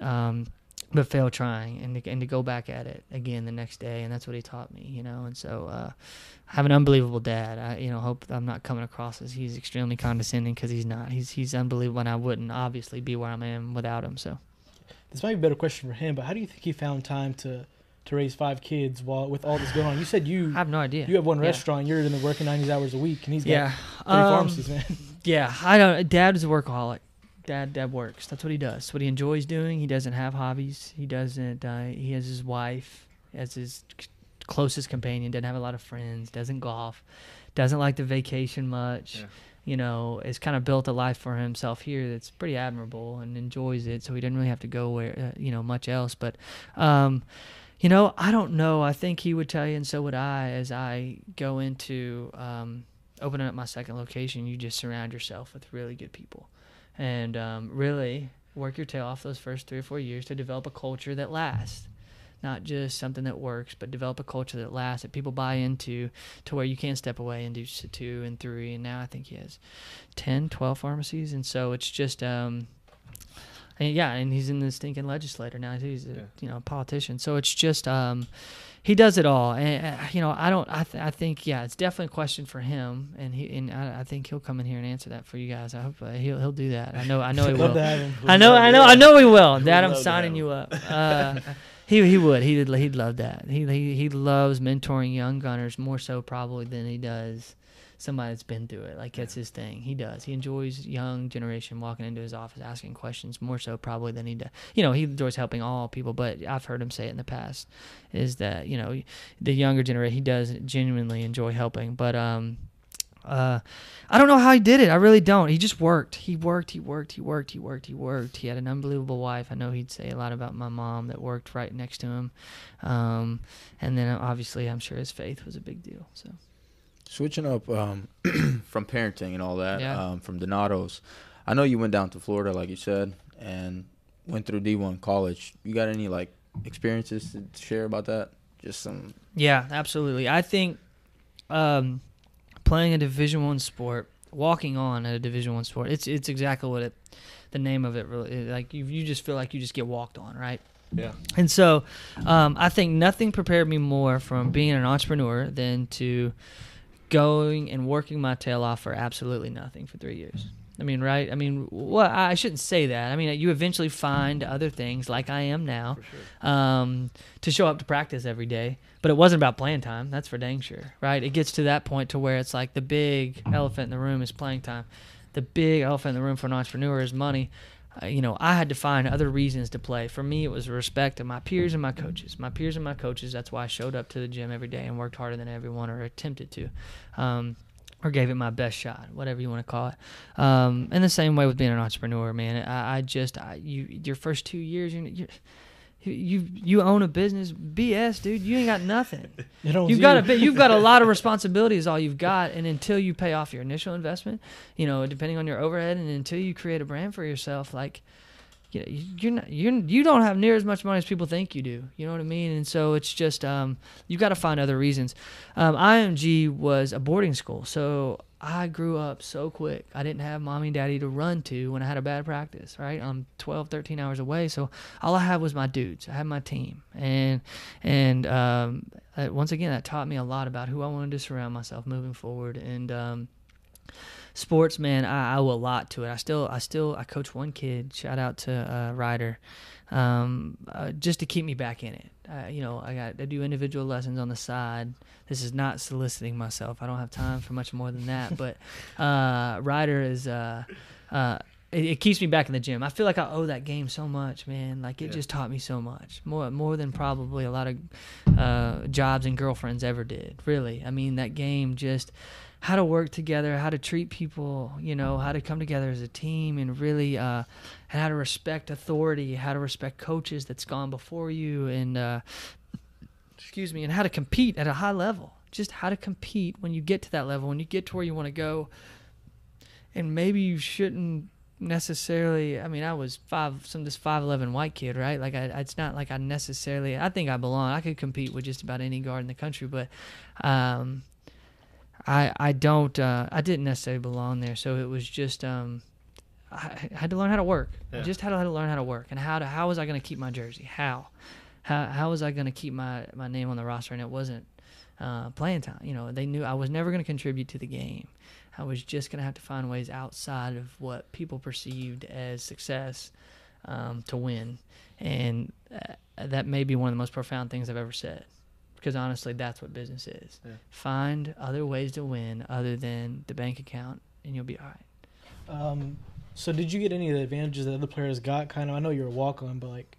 Um, but fail trying and to, and to go back at it again the next day and that's what he taught me you know and so uh, I have an unbelievable dad I you know hope I'm not coming across as he's extremely condescending because he's not he's he's unbelievable and I wouldn't obviously be where I am without him so This might be a better question for him, but how do you think he found time to to raise five kids while with all this going on? You said you I have no idea you have one Yeah. restaurant, you're in the working 90 hours a week, and he's got yeah three um, pharmacies, man. Yeah, I don't. Dad is a workaholic. Dad, dad works. That's what he does. That's what he enjoys doing. He doesn't have hobbies. He doesn't. Uh, he has his wife as his closest companion. Doesn't have a lot of friends. Doesn't golf. Doesn't like to vacation much. Yeah. You know, has kind of built a life for himself here that's pretty admirable and enjoys it. So he doesn't really have to go where uh, you know much else. But, um, you know, I don't know. I think he would tell you, and so would I, as I go into um, opening up my second location. You just surround yourself with really good people and um, really work your tail off those first three or four years to develop a culture that lasts not just something that works, but develop a culture that lasts, that people buy into, to where you can step away and do two and three. And now I think he has 10, 12 pharmacies. And so it's just, um, and yeah, and he's in the stinking legislator now. He's a Yeah. you know a politician. So it's just um, he does it all. And uh, you know, I don't. I th- I think yeah, it's definitely a question for him, and he and I, I think he'll come in here and answer that for you guys. I hope uh, he'll he'll do that. I know I know he will. I know, I know, I know he will. Dad, I'm signing you up. Uh, he he would. He'd he'd love that. He he he loves mentoring young gunners more so probably than he does somebody that's been through it. Like that's his thing. He does. He enjoys young generation walking into his office asking questions more so probably than he does. You know, he enjoys helping all people, but I've heard him say it in the past is that you know the younger generation he does genuinely enjoy helping, but um. Uh, I don't know how he did it. I really don't. He just worked. He worked. He worked. He worked. He worked. He worked. He had an unbelievable wife. I know he'd say a lot about my mom that worked right next to him. Um, and then obviously, I'm sure his faith was a big deal. So Switching up um, from parenting and all that, Yeah. um, from Donato's, I know you went down to Florida, like you said, and went through D1 college. You got any like experiences to share about that? Just some. yeah, absolutely. I think um, playing a Division One sport, walking on at a Division One sport, it's it's exactly what it, the name of it really like. You you just feel like you just get walked on, right? Yeah. And so, um, I think nothing prepared me more from being an entrepreneur than to going and working my tail off for absolutely nothing for three years. I mean, right? I mean, well, I shouldn't say that. I mean, you eventually find other things, like I am now, sure. um, to show up to practice every day. But it wasn't about playing time. That's for dang sure, right? It gets to that point to where it's like the big elephant in the room is playing time. The big elephant in the room for an entrepreneur is money. Uh, you know, I had to find other reasons to play. For me, it was respect of my peers and my coaches. My peers and my coaches. That's why I showed up to the gym every day and worked harder than everyone, or attempted to, um, or gave it my best shot, whatever you want to call it. Um, and the same way with being an entrepreneur, man. I, I just, I, you, your first two years, you're, you're you you own a business, BS, dude. You ain't got nothing. You've got a you. bit. You've got a lot of responsibilities. All you've got, and until you pay off your initial investment, you know, depending on your overhead, and until you create a brand for yourself, like, you know, you're not you're you don't have near as much money as people think you do. You know what I mean? And so it's just um, you've got to find other reasons. Um, IMG was a boarding school, so I grew up so quick. I didn't have mommy and daddy to run to when I had a bad practice, right? I'm 12, 13 hours away. So all I had was my dudes. I had my team. And, and, um, uh, once again, that taught me a lot about who I wanted to surround myself moving forward. And, um, sports, man, I, I owe a lot to it. I still, I still, I coach one kid. Shout out to uh, Ryder, um, uh, just to keep me back in it. Uh, you know, I got I do individual lessons on the side. This is not soliciting myself. I don't have time for much more than that. But uh, Ryder is. Uh, uh, it, it keeps me back in the gym. I feel like I owe that game so much, man. Like it Yeah. just taught me so much, more more than probably a lot of uh, jobs and girlfriends ever did. Really, I mean that game just how to work together, how to treat people, you know, how to come together as a team, and really, uh, and how to respect authority, how to respect coaches that's gone before you, and uh, excuse me, and how to compete at a high level. Just how to compete when you get to that level, when you get to where you want to go, and maybe you shouldn't necessarily. I mean, I was five, some this five eleven white kid, right? Like, I, it's not like I necessarily. I think I belong. I could compete with just about any guard in the country, but um, I I don't. Uh, I didn't necessarily belong there, so it was just. Um, I I had to learn how to work. Yeah. just had to learn how to work, and how to how was I going to keep my jersey? How, how how was I going to keep my my name on the roster? And it wasn't uh, playing time. You know, they knew I was never going to contribute to the game. I was just going to have to find ways outside of what people perceived as success um, to win, and uh, that may be one of the most profound things I've ever said. Because honestly, that's what business is. Yeah. Find other ways to win other than the bank account, and you'll be all right. Um, so did you get any of the advantages that other players got? Kind of, I know you're a walk on, but like,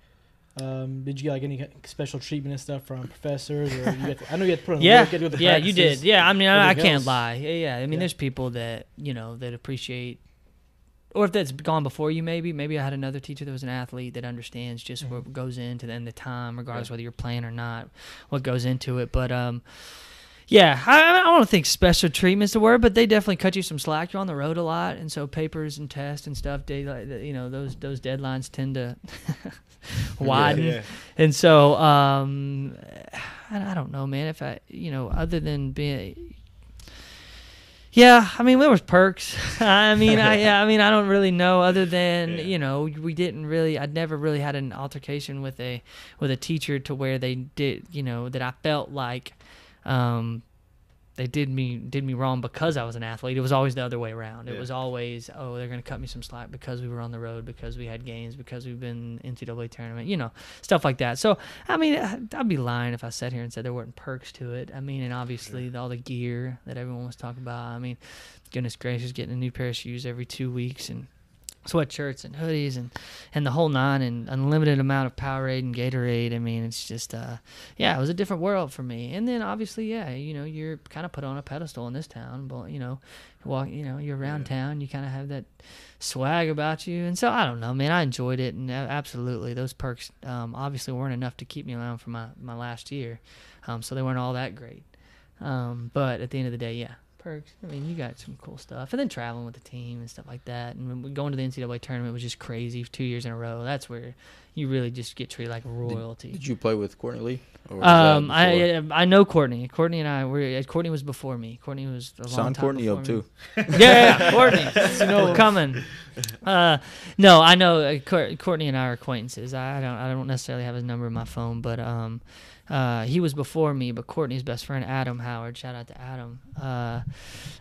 um, did you get like any special treatment and stuff from professors? Or you to, I know you had to put on Yeah, work, you to the yeah, you did. Yeah, I mean, I, I can't else. lie. Yeah, yeah. I mean, Yeah. there's people that you know that appreciate, or if that's gone before you, maybe. Maybe I had another teacher that was an athlete that understands just Mm-hmm. what goes into the, and the time, regardless whether you're playing or not, what goes into it. But um, Yeah, I, I don't think special treatment's the word, but they definitely cut you some slack. You're on the road a lot, and so papers and tests and stuff, they you know those those deadlines tend to widen, Yeah. and so um, I, I don't know, man. If I you know other than being yeah, I mean there was perks. I mean, I yeah, I mean I don't really know other than Yeah. you know we didn't really. I'd never really had an altercation with a with a teacher to where they did you know that I felt like um, they did me did me wrong because I was an athlete. It was always the other way around. It Yeah. was always oh they're gonna cut me some slack because we were on the road because we had games because we've been NCAA tournament you know stuff like that. So I mean I'd be lying if I sat here and said there weren't perks to it. I mean and obviously all the gear that everyone was talking about. I mean goodness gracious getting a new pair of shoes every two weeks and sweatshirts and hoodies and and the whole nine and unlimited amount of Powerade and Gatorade. I mean, it's just uh yeah, it was a different world for me. And then obviously, yeah, you know, you're kind of put on a pedestal in this town, but you know, walk, you know, you're around town, you kind of have that swag about you. And so I don't know, man, I enjoyed it and absolutely those perks um obviously weren't enough to keep me around for my my last year. Um so they weren't all that great. Um but at the end of the day, yeah, perks. I mean, you got some cool stuff, and then traveling with the team and stuff like that. And going to the NCAA tournament was just crazy. Two years in a row. That's where you really just get treated like royalty. Did you play with Courtney Lee? Or was that um. I I know Courtney. Courtney and I were. Courtney was before me. Courtney was a long Sign time Courtney up me. too. yeah, yeah, Courtney. We're coming. Uh, no, I know uh, Courtney and I are acquaintances. I I don't I don't necessarily have his number in my phone, but um, uh, he was before me. But Courtney's best friend Adam Howard, shout out to Adam. Uh,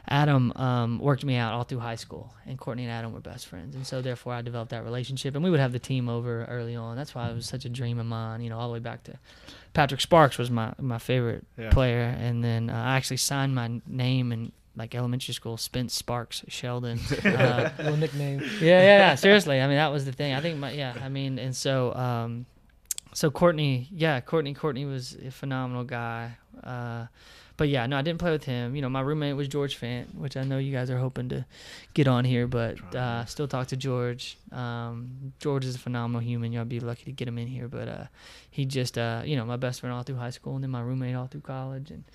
Adam um, worked me out all through high school, and Courtney and Adam were best friends, and so therefore I developed that relationship. And we would have the team over early on. That's why it was such a dream of mine. You know, all the way back to Patrick Sparks was my my favorite Yeah. player, and then uh, I actually signed my name in like elementary school, Spence Sparks Sheldon. Uh, Little nickname. yeah, yeah, yeah. Seriously, I mean that was the thing. I think my yeah. I mean, and so um, so Courtney, yeah, Courtney, Courtney was a phenomenal guy. Uh, but yeah, no, I didn't play with him. You know, my roommate was George Fant, which I know you guys are hoping to get on here, but uh, still talk to George. Um, George is a phenomenal human. Y'all be lucky to get him in here, but uh, he just, uh, you know, my best friend all through high school, and then my roommate all through college, and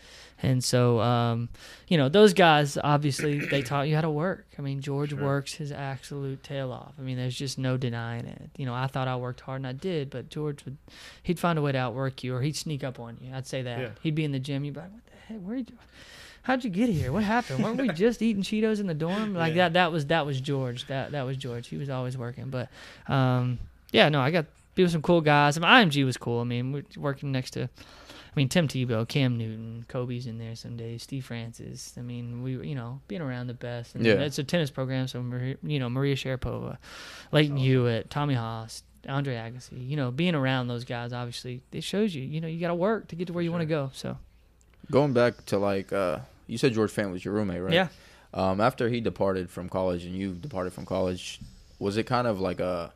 and so, um, you know, those guys obviously they taught you how to work. I mean, George Sure. works his absolute tail off. I mean, there's just no denying it. You know, I thought I worked hard and I did, but George would, he'd find a way to outwork you, or he'd sneak up on you. I'd say that. Yeah. He'd be in the gym. You'd be like, what the heck? Where you? How'd you get here? What happened? Weren't we just eating Cheetos in the dorm? Like Yeah. that. That was that was George. That that was George. He was always working. But um, yeah, no, I got be with some cool guys. I mean, IMG was cool. I mean, we're working next to. I mean, Tim Tebow, Cam Newton, Kobe's in there some days. Steve Francis. I mean, we were you know being around the best. And Yeah. It's a tennis program, so Maria, you know Maria Sharapova, Lleyton Hewitt, Tommy Haas, Andre Agassi. You know, being around those guys, obviously, it shows you. You know, you got to work to get to where you want to go. So Going back to like, uh, you said George Fant was your roommate, right? yeah. Um, after he departed from college and you departed from college, was it kind of like a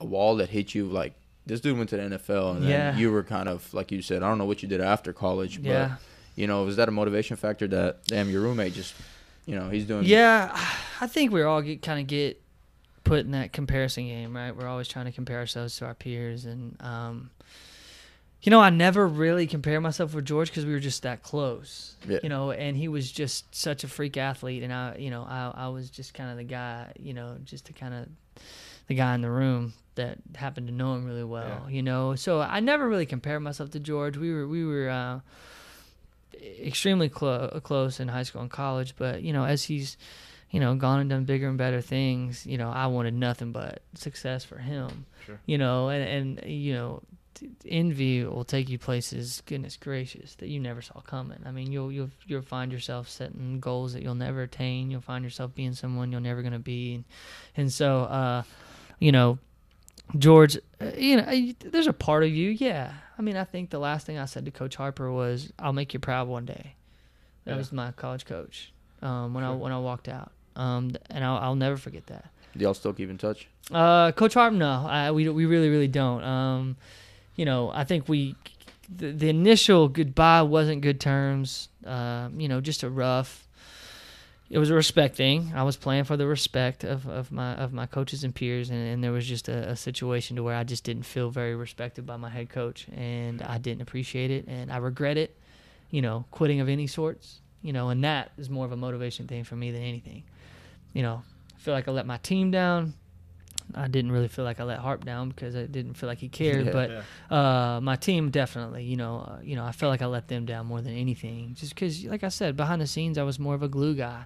a wall that hit you? Like this dude went to the NFL, and Yeah. then you were kind of like you said. I don't know what you did after college, but Yeah. you know, was that a motivation factor that damn your roommate just, you know, he's doing? Yeah, I think we're all get kind of get put in that comparison game, right? We're always trying to compare ourselves to our peers, and um, you know, I never really compare myself with George because we were just that close, Yeah. you know. And he was just such a freak athlete, and I, you know, I, I was just kind of the guy, you know, just to kind of the guy in the room that happened to know him really well, you know. So I never really compared myself to George. We were we were uh, extremely clo- close in high school and college, but you know, as he's you know gone and done bigger and better things, you know, I wanted nothing but success for him. Sure. You know, and and you know. Envy will take you places, goodness gracious, that you never saw coming. I mean, you'll you'll you'll find yourself setting goals that you'll never attain. You'll find yourself being someone you're never gonna be, and, and so, uh, you know, George, uh, you know, there's a part of you, yeah. I mean, I think the last thing I said to Coach Harper was, "I'll make you proud one day." That Yeah. was my college coach um, when I when I walked out, um, and I'll, I'll never forget that. Do y'all still keep in touch? Uh, Coach Harper, no, I, we we really really don't. Um, you know, I think we the, the initial goodbye wasn't good terms. Um, you know, just a rough. It was a respect thing. I was playing for the respect of, of my of my coaches and peers, and, and there was just a, a situation to where I just didn't feel very respected by my head coach, and I didn't appreciate it, and I regret it. you know, quitting of any sorts. You know, and that is more of a motivation thing for me than anything. You know, I feel like I let my team down. I didn't really feel like I let Harp down because I didn't feel like he cared. Yeah. but Yeah. uh, my team definitely, you know, uh, you know, I felt like I let them down more than anything. Just because, like I said, behind the scenes, I was more of a glue guy.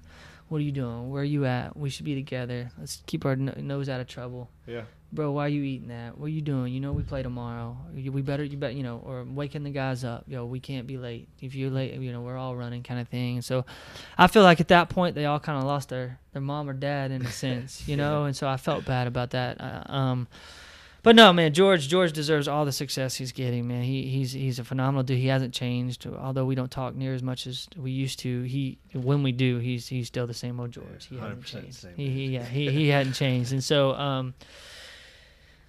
What are you doing? Where are you at? We should be together. Let's keep our no- nose out of trouble, Yeah. Bro. Why are you eating that? What are you doing? You know, we play tomorrow. We better, you bet, you know, or waking the guys up. Yo, we can't be late. If you're late, you know, we're all running, kind of thing. So, I feel like at that point they all kind of lost their their mom or dad in a sense, you know. And so I felt bad about that. Uh, um, but no, man, George George deserves all the success he's getting, man. He he's he's a phenomenal dude. He hasn't changed, although we don't talk near as much as we used to. He when we do, he's he's still the same old George. He hasn't changed. He, he yeah he he hadn't changed, and so um.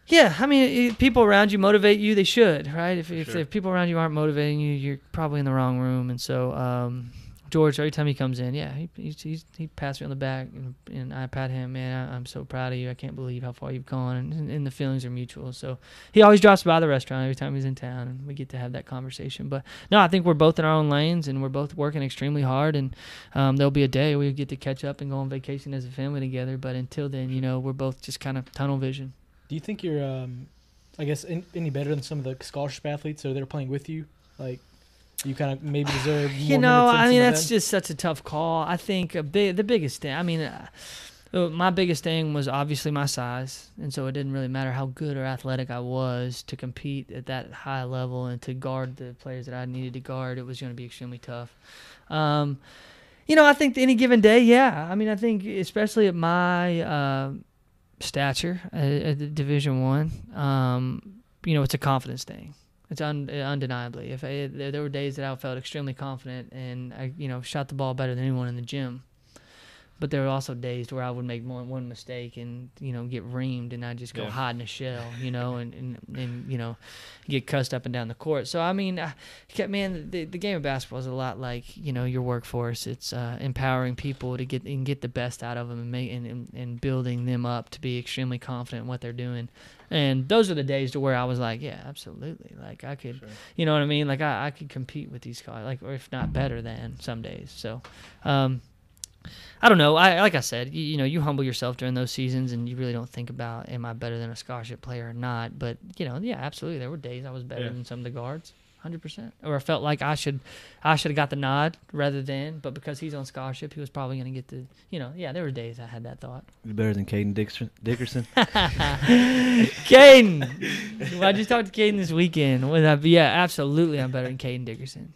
Yeah, I mean, people around you motivate you. They should, right? If if, sure. if people around you aren't motivating you, you're probably in the wrong room. And so, um, George, every time he comes in, yeah, he he's, he's, he pats me on the back, and, and I pat him. Man, I, I'm so proud of you. I can't believe how far you've gone, and, and the feelings are mutual. So he always drops by the restaurant every time he's in town, and we get to have that conversation. But no, I think we're both in our own lanes, and we're both working extremely hard. And um, there'll be a day we get to catch up and go on vacation as a family together. But until then, you know, we're both just kind of tunnel vision. Do you think you're, um, I guess, in, any better than some of the scholarship athletes that are playing with you? Like, you kind of maybe deserve more you know, I mean, that's just such a tough call. I think a big, the biggest thing. I mean, uh, uh, my biggest thing was obviously my size, and so it didn't really matter how good or athletic I was to compete at that high level and to guard the players that I needed to guard. It was going to be extremely tough. Um, you know, I think any given day, yeah. I mean, I think especially at my uh, stature at, Division One, um, you know, it's a confidence thing. It's un, undeniably. If I, there, there were days that I felt extremely confident and I, you know, shot the ball better than anyone in the gym. But there were also days where I would make more one mistake and you know get reamed and I just go Yeah. hide in a shell, you know, and, and and you know get cussed up and down the court. So I mean, I, man, the the game of basketball is a lot like you know your workforce. It's uh, empowering people to get and get the best out of them and make and, and, and building them up to be extremely confident in what they're doing. And those are the days to where I was like, yeah, absolutely. Like I could, Sure. you know what I mean? Like I, I could compete with these guys, like or if not better than some days. So, um, I don't know. I like I said, you, you know, you humble yourself during those seasons, and you really don't think about am I better than a scholarship player or not. But you know, yeah, absolutely, there were days I was better Yeah. than some of the guards, hundred percent, or I felt like I should, I should have got the nod rather than. But because he's on scholarship, he was probably going to get the, you know, yeah, there were days I had that thought. Better than Caden Dixon, Dickerson. Caden, well, I just talked to Caden this weekend. Was I- yeah, absolutely, I'm better than Caden Dickerson.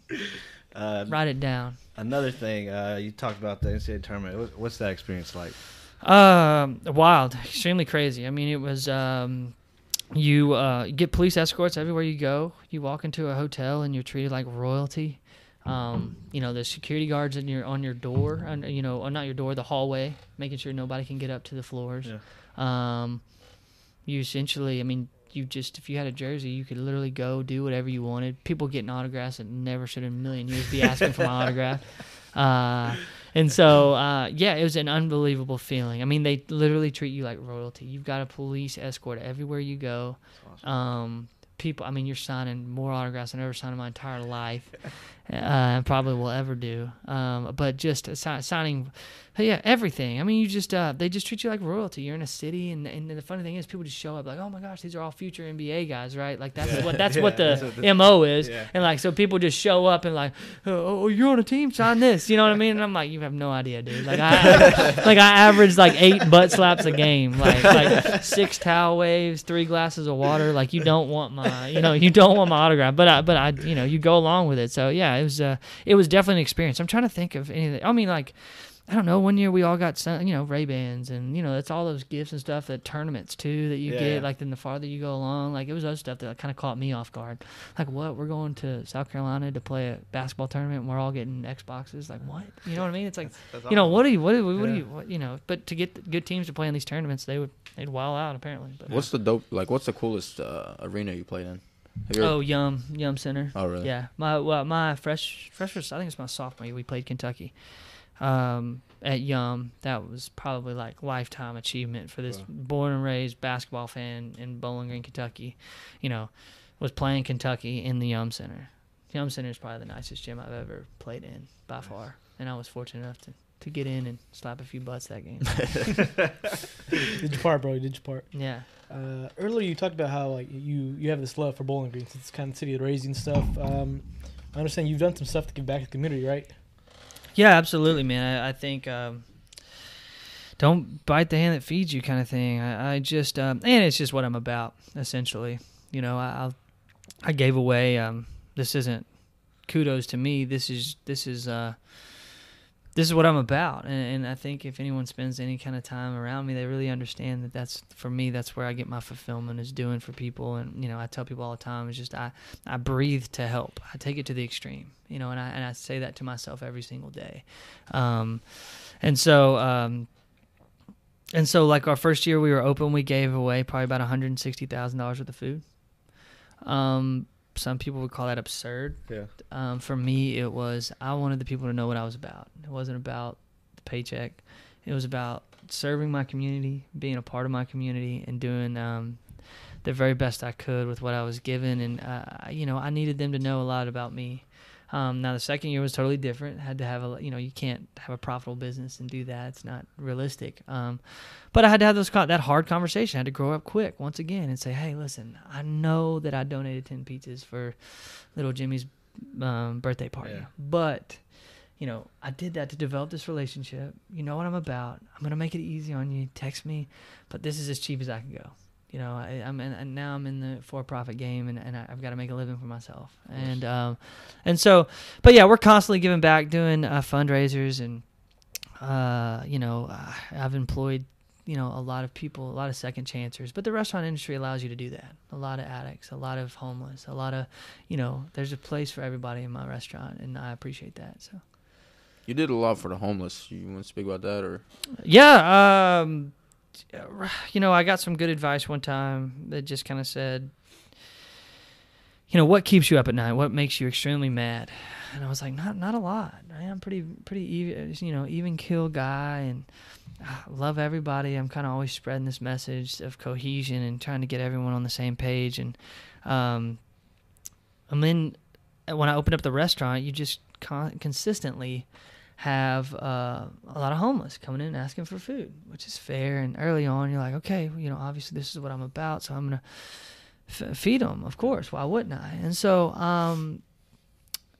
Uh, Write it down. another thing, uh, you talked about the NCAA tournament. What's that experience like? Um, wild, extremely crazy. I mean, it was um, you uh, get police escorts everywhere you go. You walk into a hotel and you're treated like royalty. Um, you know, the security guards in your on your door, and you know, not your door, the hallway, making sure nobody can get up to the floors. Yeah. Um, you essentially, I mean, you just if you had a jersey, you could literally go do whatever you wanted. People getting autographs that never should in a million years be asking for my autograph. Uh, and so, uh, yeah, it was an unbelievable feeling. I mean, they literally treat you like royalty. You've got a police escort everywhere you go. Um, people, I mean, you're signing more autographs than I've ever signed in my entire life, uh, and probably will ever do. Um, but just si- signing, yeah, everything. I mean, you just uh, they just treat you like royalty. You're in a city, and, and the funny thing is, people just show up like, oh my gosh, these are all future NBA guys, right? Like that's Yeah. what that's Yeah, what the that's the- mo is, Yeah. and like so people just show up and like, oh, oh, you're on a team, sign this. You know what I mean? And I'm like, you have no idea, dude. Like I like I averaged like eight butt slaps a game, like like six towel waves, three glasses of water. Like you don't want my, you know, you don't want my autograph, but I, but I, you know, you go along with it. So yeah, it was, uh, it was definitely an experience. I'm trying to think of anything. I mean, like. I don't know. One year we all got some, you know, Ray Bans, and you know, it's all those gifts and stuff at tournaments too that you Yeah, get. yeah. Like then the farther you go along, like it was other stuff that kind of caught me off guard. Like what? We're going to South Carolina to play a basketball tournament, and we're all getting Xboxes. Like what? You know what I mean? It's like you know what do you what do, what do Yeah. you what, you know? But to get good teams to play in these tournaments, they would they'd wow out apparently. But, What's the dope? Like, what's the coolest uh, arena you played in? Have you ever- oh Yum Yum Center. oh, really? Yeah, my well, my fresh freshman. I think it's my sophomore year. We played Kentucky, um, at Yum. That was probably like lifetime achievement for this Wow. born and raised basketball fan in Bowling Green, Kentucky. You know, was playing Kentucky in the Yum Center. Yum Center is probably the nicest gym I've ever played in by far, and I was fortunate enough to, to get in and slap a few butts that game. Did your part, bro? You did your part. yeah, Uh, earlier, you talked about how like you you have this love for Bowling Green. It's kind of city of raising stuff. Um, I understand you've done some stuff to give back to the community, right? yeah, absolutely, man. I, I think um, don't bite the hand that feeds you, kind of thing. I, I just um, and it's just what I'm about, essentially. You know, I I'll, I gave away. Um, this isn't kudos to me. This is this is uh, this is what I'm about, and, and I think if anyone spends any kind of time around me, they really understand that that's for me. That's where I get my fulfillment is doing for people, and you know, I tell people all the time, it's just I I breathe to help. I take it to the extreme, you know, and I and I say that to myself every single day, um, and so. Um, and so, like our first year we were open, we gave away probably about one hundred and sixty thousand dollars worth of food. Um, some people would call that absurd. Yeah. Um, for me, it was I wanted the people to know what I was about. It wasn't about the paycheck. It was about serving my community, being a part of my community, and doing um, the very best I could with what I was given. And uh, you know, I needed them to know a lot about me. Um, now the second year was totally different. Had to have a you know you can't have a profitable business and do that. It's not realistic. Um, but I had to have those that hard conversation. I had to grow up quick once again and say, hey, listen, I know that I donated ten pizzas for little Jimmy's um, birthday party, Yeah. but you know I did that to develop this relationship. You know what I'm about. I'm gonna make it easy on you. Text me, but this is as cheap as I can go. You know, I, I'm in, and now I'm in the for-profit game, and, and I- I've got to make a living for myself. And um, and so, but yeah, we're constantly giving back, doing uh, fundraisers, and uh, you know, uh, I've employed you know a lot of people, a lot of second chancers. But the restaurant industry allows you to do that. A lot of addicts, a lot of homeless, a lot of you know, there's a place for everybody in my restaurant, and I appreciate that. So You did a lot for the homeless. You want to speak about that, or yeah, um, you know, I got some good advice one time that just kind of said, you know, what keeps you up at night? What makes you extremely mad? And I was like, not not a lot. I am pretty pretty even, you know, even kill guy and I love everybody. I'm kind of always spreading this message of cohesion and trying to get everyone on the same page. And um, and then when I opened up the restaurant, you just con- consistently have uh, a lot of homeless coming in and asking for food, which is fair. And early on, you're like, okay, well, you know, obviously this is what I'm about, so I'm gonna f- feed them. Of course, why wouldn't I? And so, um,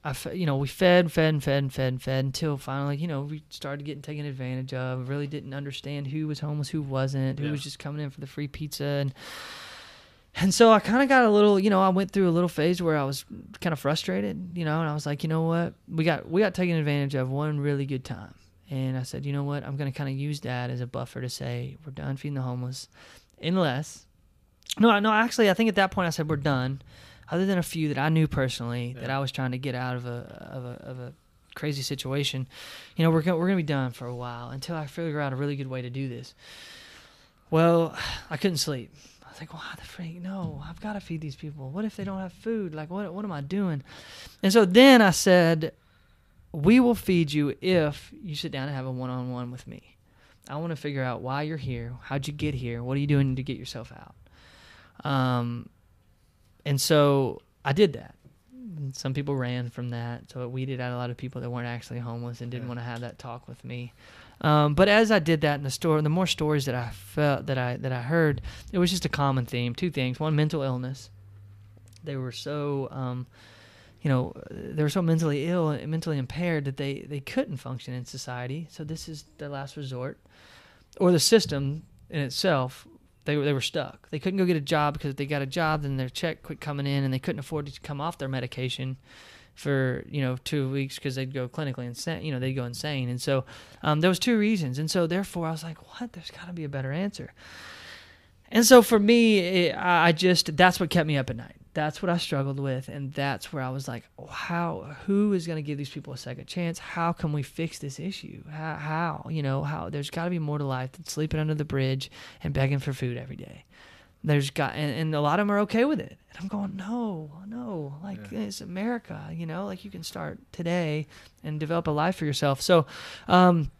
I, fe- you know, we fed, fed, and fed, and fed, and fed until finally, you know, we started getting taken advantage of. Really didn't understand who was homeless, who wasn't, who Yeah. was just coming in for the free pizza, and and so I kind of got a little, you know, I went through a little phase where I was kind of frustrated, you know, and I was like, you know what, we got we got taken advantage of one really good time, and I said, you know what, I'm gonna kind of use that as a buffer to say we're done feeding the homeless, unless, no, no, actually, I think at that point I said we're done, other than a few that I knew personally that I was trying to get out of a of a of a crazy situation, you know, we're gonna, we're gonna be done for a while until I figure out a really good way to do this. Well, I couldn't sleep. I was like, "Why the freak? No, I've got to feed these people. What if they don't have food? Like, what what am I doing?" And so then I said, "We will feed you if you sit down and have a one-on-one with me. I want to figure out why you're here. How'd you get here? What are you doing to get yourself out?" Um, and so I did that. And some people ran from that, so it weeded out a lot of people that weren't actually homeless and didn't Yeah. want to have that talk with me. Um, but as I did that in the store, the more stories that I felt that I that I heard, it was just a common theme. Two things: one, mental illness. They were so, um, you know, they were so mentally ill, and mentally impaired that they they couldn't function in society. So this is their last resort, or the system in itself. They were they were stuck. They couldn't go get a job because if they got a job, then their check quit coming in, and they couldn't afford to come off their medication for you know two weeks because they'd go clinically insane. You know, they'd go insane, and so um, there was two reasons, and so therefore I was like, what? There's got to be a better answer. And so for me, it, I just that's what kept me up at night. That's what I struggled with, and that's where I was like, how? Who is going to give these people a second chance? How can we fix this issue? How? how you know, how? There's got to be more to life than sleeping under the bridge and begging for food every day. There's got, and, and a lot of them are okay with it. And I'm going, no, no, like Yeah. it's America, you know, like you can start today and develop a life for yourself. So, um,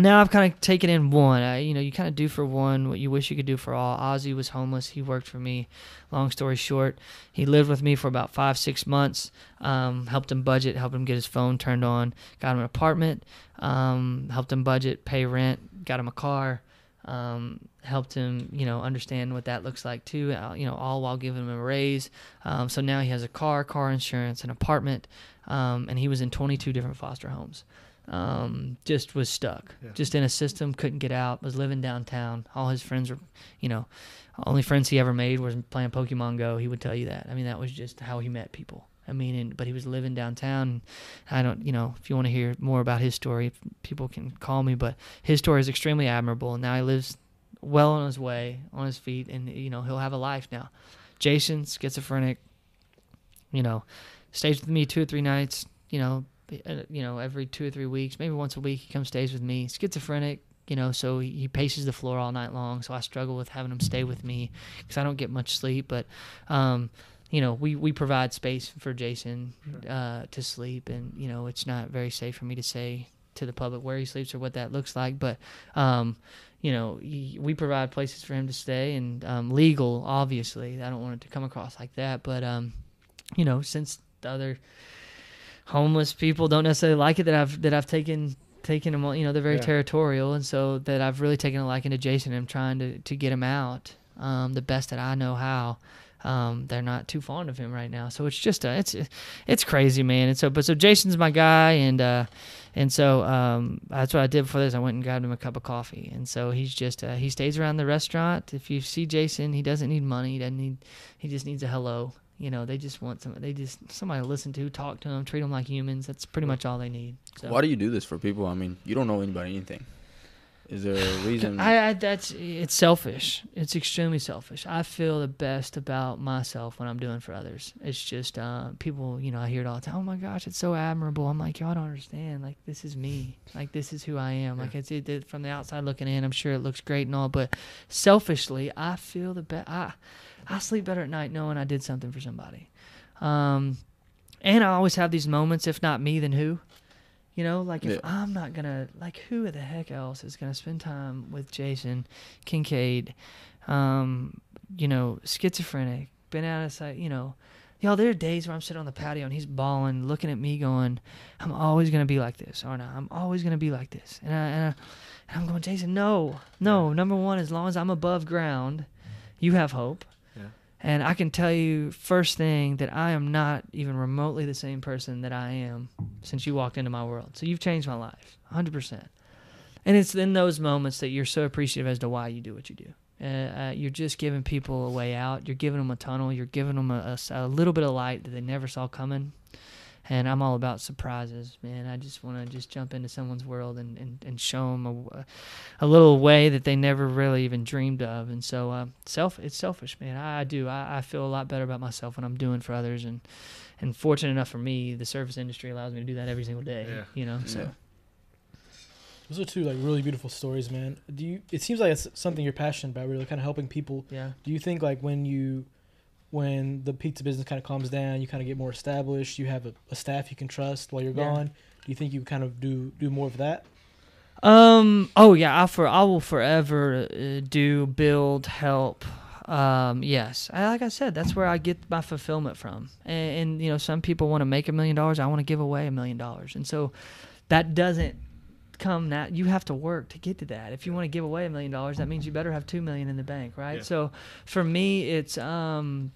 now I've kind of taken in one. I, you know, you kind of do for one what you wish you could do for all. Ozzy was homeless. He worked for me. Long story short, he lived with me for about five, six months. Um, helped him budget, helped him get his phone turned on, got him an apartment, um, helped him budget, pay rent, got him a car, um, helped him, you know, understand what that looks like too. uh, You know, all while giving him a raise. Um, so now he has a car, car insurance, an apartment, um, and he was in 22 different foster homes um, just was stuck, Yeah. just in a system, couldn't get out, was living downtown. All his friends were, you know, only friends he ever made was playing Pokemon Go. He would tell you that. I mean, that was just how he met people. I mean, and, but he was living downtown. I don't, you know, if you want to hear more about his story, people can call me. But his story is extremely admirable, and now he lives well on his way, on his feet, and you know he'll have a life now. Jason, schizophrenic, you know, stays with me two or three nights. You know, uh, you know, every two or three weeks, maybe once a week, he comes stays with me. Schizophrenic, you know, so he, he paces the floor all night long. So I struggle with having him stay with me because I don't get much sleep. But, um, you know, we, we provide space for Jason uh, to sleep, and you know, it's not very safe for me to say to the public where he sleeps or what that looks like. But, um, you know, we provide places for him to stay and um, legal, obviously. I don't want it to come across like that, but um, you know, since the other homeless people don't necessarily like it that I've that I've taken taken them. You know, they're very Yeah. territorial, and so that I've really taken a liking to Jason. and I'm trying to to get him out um, the best that I know how. Um, they're not too fond of him right now, so it's just uh, it's it's crazy, man. And so, but so Jason's my guy, and uh, and so um, that's what I did before this. I went and grabbed him a cup of coffee, and so he's just uh, he stays around the restaurant. If you see Jason, he doesn't need money. He doesn't need. He just needs a hello. You know, they just want some. They just somebody to listen to, talk to them, treat them like humans. That's pretty much all they need. So. Why do you do this for people? I mean, you don't know anybody anything. Is there a reason? I, I that's it's selfish. It's extremely selfish. I feel the best about myself when I'm doing for others. It's just uh, people, you know, I hear it all the time. Oh my gosh, it's so admirable. I'm like, y'all don't understand. Like this is me. Like this is who I am. Like it's it, it, from the outside looking in. I'm sure it looks great and all, but selfishly, I feel the best. I I sleep better at night knowing I did something for somebody. Um, and I always have these moments. If not me, then who? You know, like if Yeah. I'm not gonna, like, who the heck else is gonna spend time with Jason Kincaid? Um, you know, schizophrenic, been out of sight. You know, y'all. There are days where I'm sitting on the patio and he's bawling, looking at me, going, "I'm always gonna be like this, aren't I? I'm always gonna be like this." And I, and, I, and I'm going, Jason, no, no. Number one, as long as I'm above ground, you have hope. And I can tell you first thing that I am not even remotely the same person that I am since you walked into my world. So you've changed my life, 100%. And it's in those moments that you're so appreciative as to why you do what you do. Uh, uh, you're just giving people a way out. You're giving them a tunnel. You're giving them a little bit of light that they never saw coming. And I'm all about surprises, man. I just want to just jump into someone's world and, and, and show them a, a little way that they never really even dreamed of. And so, uh, self, it's selfish, man. I, I do. I, I feel a lot better about myself when I'm doing for others. And, and fortunate enough for me, the service industry allows me to do that every single day. Yeah. You know, so. Yeah. Those are two like really beautiful stories, man. Do you? It seems like it's something you're passionate about, really, kind of helping people. Yeah. Do you think like when you, when the pizza business kind of calms down, you kind of get more established, you have a, a staff you can trust while you're Yeah. gone? Do you think you kind of do do more of that? Um. Oh yeah. I for I will forever uh, do build help. Um. Yes. I, like I said, that's where I get my fulfillment from. And, and you know, some people want to make a million dollars. I want to give away a million dollars. And so, that doesn't come that you have to work to get to that. If you want to give away a million dollars, that means you better have two million in the bank, right? Yeah. So, for me, it's um.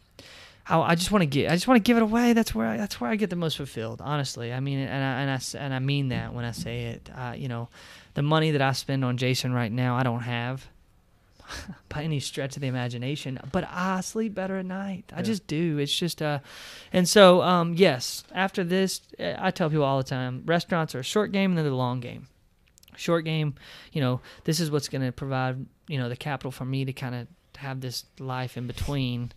I, I just want to get. I just want to give it away. That's where. I, that's where I get the most fulfilled. Honestly, I mean, and I and I and I mean that when I say it. Uh, you know, the money that I spend on Jason right now, I don't have by any stretch of the imagination. But I sleep better at night. I Yeah. just do. It's just uh, and so um, yes. After this, uh, I tell people all the time: restaurants are a short game and they're the long game. Short game, you know, this is what's going to provide you know the capital for me to kind of have this life in between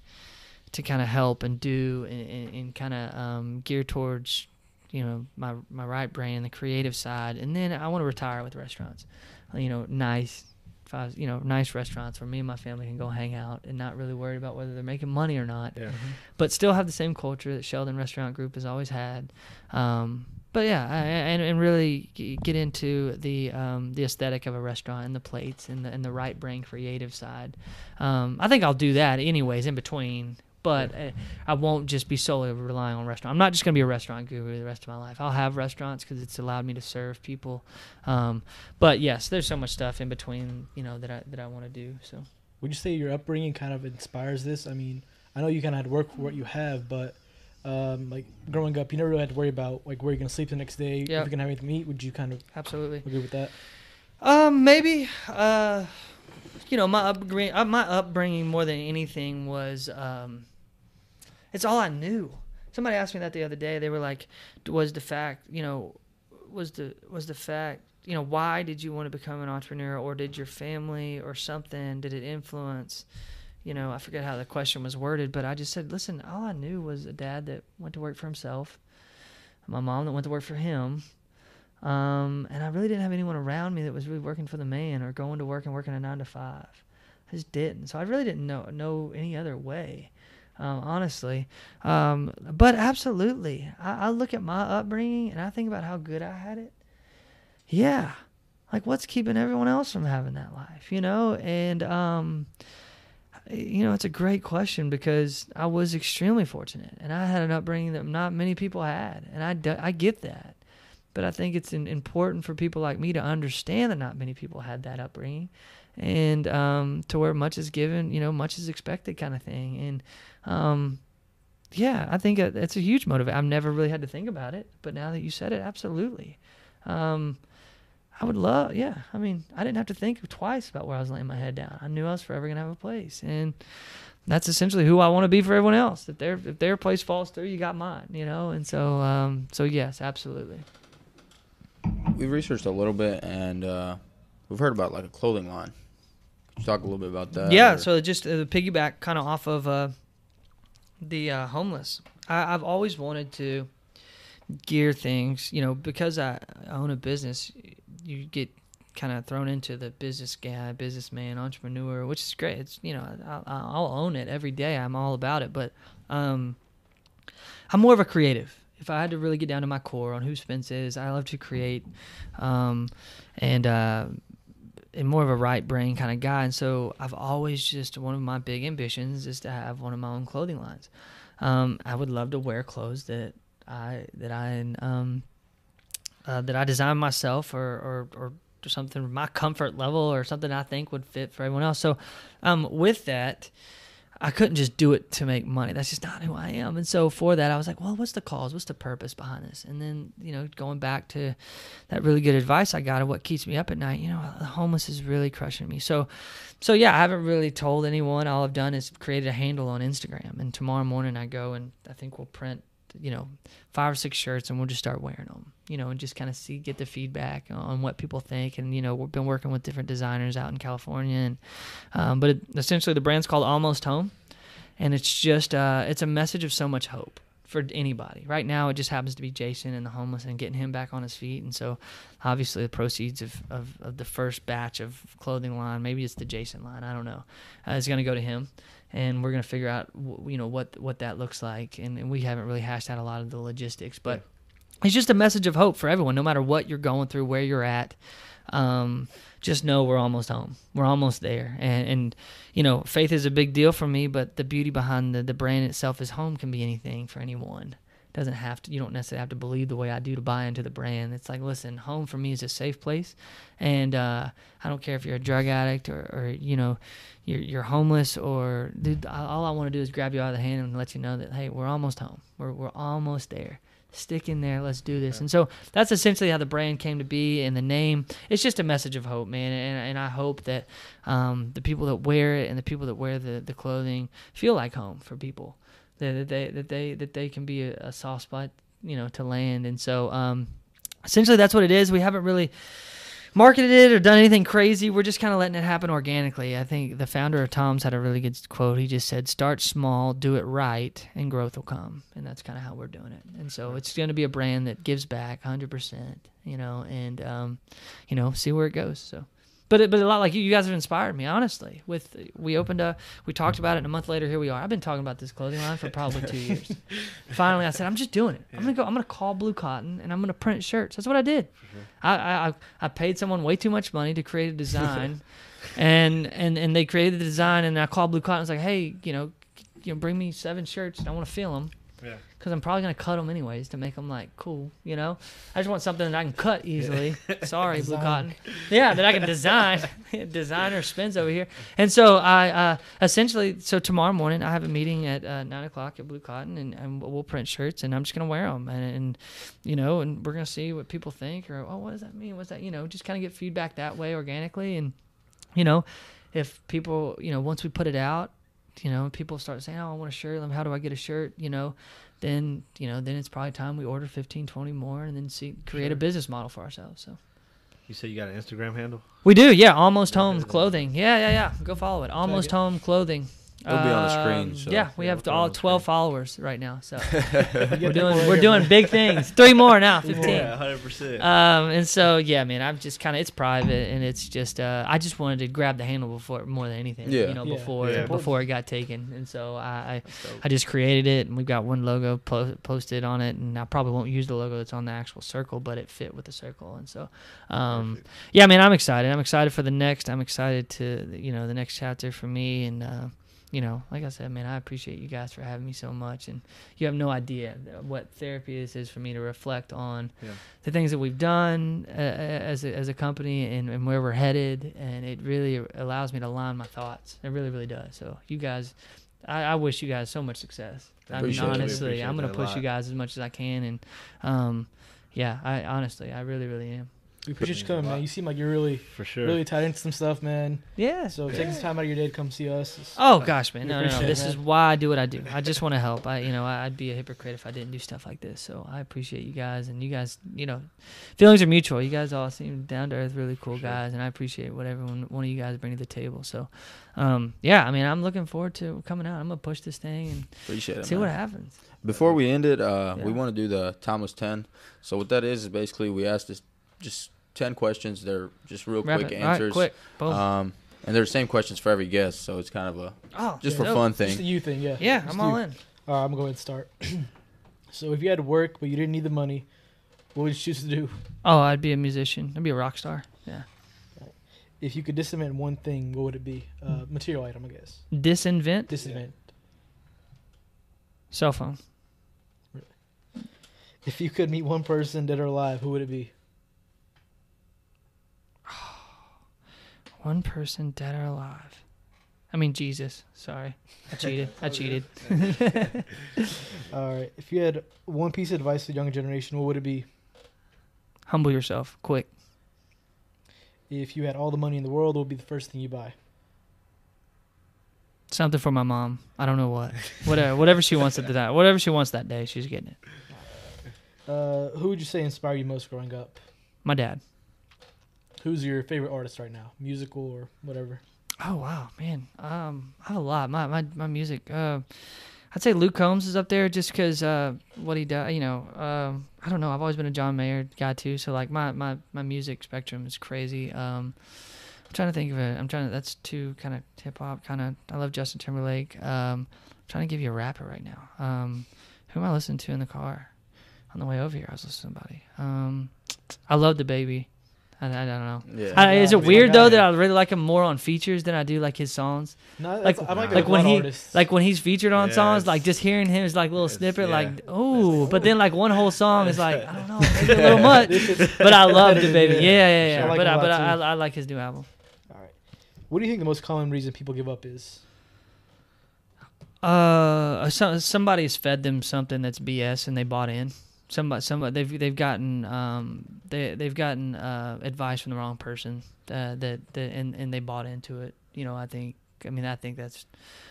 to kind of help and do and, and, and kind of um, gear towards you know my my right brain and the creative side and then I want to retire with restaurants you know nice five you know nice restaurants where me and my family can go hang out and not really worry about whether they're making money or not Yeah. but still have the same culture that Sheldon Restaurant Group has always had. Um, but yeah, I, and and really get into the um, the aesthetic of a restaurant and the plates and the and the right brain creative side. Um, I think I'll do that anyways in between. But uh, I won't just be solely relying on restaurant. I'm not just going to be a restaurant guru the rest of my life. I'll have restaurants because it's allowed me to serve people. Um, but yes, there's so much stuff in between, you know, that I that I want to do. So Would you say your upbringing kind of inspires this? I mean, I know you kind of had to work for what you have, but um, like growing up, you never really had to worry about like where you're gonna sleep the next day, if you're gonna have anything to eat. Would you kind of absolutely. agree with that? Um, maybe. Uh, you know, my upbringing, uh, my upbringing more than anything was, um, it's all I knew. Somebody asked me that the other day. They were like, "Was the fact, you know, was the was the fact, you know, why did you want to become an entrepreneur, or did your family or something did it influence?" You know, I forget how the question was worded, but I just said, "Listen, all I knew was a dad that went to work for himself, my mom that went to work for him." Um, and I really didn't have anyone around me that was really working for the man or going to work and working a nine to five. I just didn't. So I really didn't know know any other way, um, honestly. Um, but absolutely, I, I look at my upbringing and I think about how good I had it. Yeah, like what's keeping everyone else from having that life, you know? And um, you know, it's a great question because I was extremely fortunate and I had an upbringing that not many people had, and I I get that but I think it's important for people like me to understand that not many people had that upbringing, and um, to where much is given, you know, much is expected, kind of thing. And um, yeah, I think that's a huge motivator. I've never really had to think about it, but now that you said it, absolutely. Um, I would love, yeah. I mean, I didn't have to think twice about where I was laying my head down. I knew I was forever gonna have a place, and that's essentially who I want to be for everyone else. If their if their place falls through, you got mine, you know. And so, um, so yes, absolutely. We've researched a little bit and uh, we've heard about like a clothing line. Could you talk a little bit about that? yeah, or- so just uh, piggyback kind of off of uh, the uh, homeless. I, I've always wanted to gear things, you know, because I own a business. You get kind of thrown into the business guy, businessman, entrepreneur, which is great. It's you know I'll, I'll own it every day. I'm all about it, but um, I'm more of a creative. If I had to really get down to my core on who Spence is, I love to create, um, and uh, and more of a right brain kind of guy. And so I've always just one of my big ambitions is to have one of my own clothing lines. Um, I would love to wear clothes that I that I um, uh, that I design myself or or or something my comfort level or something I think would fit for everyone else. So um, with that. I couldn't just do it to make money. That's just not who I am. And so for that, I was like, well, what's the cause? What's the purpose behind this? And then, you know, going back to that really good advice I got of what keeps me up at night, you know, the homeless is really crushing me. So, so yeah, I haven't really told anyone. All I've done is created a handle on Instagram. And tomorrow morning I go and I think we'll print, you know, five or six shirts and we'll just start wearing them, you know, and just kind of see, get the feedback on what people think. And, you know, we've been working with different designers out in California. And, um, but it, essentially the brand's called Almost Home. And it's just, uh, it's a message of so much hope for anybody. Right now, it just happens to be Jason and the homeless and getting him back on his feet. And so, obviously, the proceeds of, of, of the first batch of clothing line, maybe it's the Jason line, I don't know, uh, is going to go to him. And we're going to figure out, wh- you know, what what that looks like. And, and we haven't really hashed out a lot of the logistics, but it's just a message of hope for everyone, no matter what you're going through, where you're at. Um, just know we're almost home. We're almost there. And, and, you know, faith is a big deal for me, but the beauty behind the, the brand itself is home can be anything for anyone. It Doesn't have to, you don't necessarily have to believe the way I do to buy into the brand. It's like, listen, home for me is a safe place. And uh, I don't care if you're a drug addict or, or you know, you're, you're homeless or, dude, all I want to do is grab you out of the hand and let you know that, hey, we're almost home. We're, we're almost there stick in there let's do this. And so that's essentially how the brand came to be and the name. It's just a message of hope man and, and i hope that um, the people that wear it and the people that wear the, the clothing feel like home for people that, that they that they that they can be a, a soft spot you know to land. And so um, essentially that's what it is. We haven't really marketed it or done anything crazy. We're just kind of letting it happen organically. I think the founder of Tom's had a really good quote. He just said, "Start small, do it right, and growth will come." And that's kind of how we're doing it. And so it's going to be a brand that gives back 100%, you know, and um, you know, see where it goes. So but it, but a lot like you, you guys have inspired me honestly. With we opened a, we talked about it, and a month later here we are. I've been talking about this clothing line for probably two years. Finally, I said I'm just doing it. I'm gonna go. I'm gonna call Blue Cotton, and I'm gonna print shirts. That's what I did. Mm-hmm. I, I I- I paid someone way too much money to create a design, and and and they created the design, and I called Blue Cotton. I was like, hey, you know, you know, bring me seven shirts, and I want to feel them Yeah. because I'm probably gonna cut them anyways to make them like cool. You know, I just want something that I can cut easily. Sorry, Blue Cotton. Yeah, that I can design. Designer Spence over here, and so I uh, essentially. So tomorrow morning I have a meeting at uh, nine o'clock at Blue Cotton, and, and we'll print shirts, and I'm just gonna wear them, and, and you know, and we're gonna see what people think, or oh, what does that mean? What's that? You know, just kind of get feedback that way organically, and you know, if people, you know, once we put it out, you know, people start saying, "Oh, I want a shirt. How do I get a shirt?" You know, then you know, then it's probably time we order 15, 20 more, and then see create a business model for ourselves. So You say you got an Instagram handle? we do, yeah. Almost home clothing. Yeah, yeah, yeah. Go follow it. Almost home clothing. It'll be on the screen, Um, so- yeah, we Yeah, have we'll all 12 screen. followers right now. So we're doing we're doing big things. Three more now, 15. Yeah, hundred percent. Um, and so yeah, man, I'm just kind of it's private and it's just uh, I just wanted to grab the handle before more than anything, Yeah. you know, Yeah. before Yeah. before it got taken, and so I, I I just created it and we've got one logo po- posted on it, and I probably won't use the logo that's on the actual circle, but it fit with the circle, and so um, Perfect. yeah, man, I'm excited. I'm excited for the next. I'm excited to you know the next chapter for me, and uh, you know, like I said, man, I appreciate you guys for having me so much, and you have no idea what therapy is is for me to reflect on Yeah. the things that we've done uh, as a, as a company and, and where we're headed, and it really allows me to line my thoughts. It really, really does. So you guys, I, I wish you guys so much success. I mean, Appreciate it. We honestly, I'm gonna push lot. you guys as much as I can, and um, yeah, I honestly, I really, really am. We appreciate you coming, man. You seem like you're really, For sure. really tied into some stuff, man. Yeah. So taking some time out of your day to come see us. is- Oh gosh, man, no, no, no. appreciate it, This is why I do what I do. I just want to help. I, you know, I- I'd be a hypocrite if I didn't do stuff like this. So I appreciate you guys, and you guys, you know, feelings are mutual. You guys all seem down to earth, really cool Sure. guys, and I appreciate what everyone, one of you guys bring to the table. So, um, yeah, I mean, I'm looking forward to coming out. I'm gonna push this thing and Appreciate it. see man. what happens. Before we end it, uh, we want to do the timeless ten. So what that is is basically we asked this just ten questions. They're just real Wrap quick it. All right, answers. quick. Boom. Um, and they're the same questions for every guest, so it's kind of a oh, just yeah, for dope. fun Just the thing. you thing, yeah. Yeah, Just I'm you. all in. All right, I'm going to go ahead and start. so if you had to work but you didn't need the money, what would you choose to do? Oh, I'd be a musician. I'd be a rock star. Yeah. If you could disinvent one thing, what would it be? Uh, material item, I guess. Disinvent Disinvent. cell phone. If you could meet one person dead or alive, who would it be? One person dead or alive. I mean Jesus. Sorry, I cheated. I cheated. All right. If you had one piece of advice for the younger generation, what would it be? Humble yourself, quick. If you had all the money in the world, what would be the first thing you buy? Something for my mom. I don't know what. Whatever. Whatever she wants at the time. Whatever she wants that day, she's getting it. Uh, who would you say inspired you most growing up? My dad. Who's your favorite artist right now, musical or whatever? Oh wow, man. Um, I have a lot. My my my music. Uh, I'd say Luke Combs is up there just because uh, what he does. You know, um, I don't know. I've always been a John Mayer guy too. So like my my my music spectrum is crazy. Um, I'm trying to think of it. I'm trying to. That's too kind of hip hop. Kind of. I love Justin Timberlake. Um, I'm trying to give you a rapper right now. Um, who am I listening to in the car? On the way over here, I was listening to somebody. Um, I love DaBaby. I, I don't know. Yeah. I, is it weird I though got that. I really like him more on features than I do like his songs? No, Like- that's- I like, like when he- artist. Like when he's featured on Yeah, songs, like just hearing him is like a little snippet, yeah. like oh, but then like one whole song is like I don't know, maybe a little much. But I love the baby. Yeah, yeah, yeah. I like but him I, a but I. I like his new album. All right. What do you think the most common reason people give up is? Uh, some, somebody's fed them something that's BS and they bought in. Somebody, somebody, they've they've gotten um they they've gotten uh advice from the wrong person uh, that that and and they bought into it. You know, I think. I mean, I think that's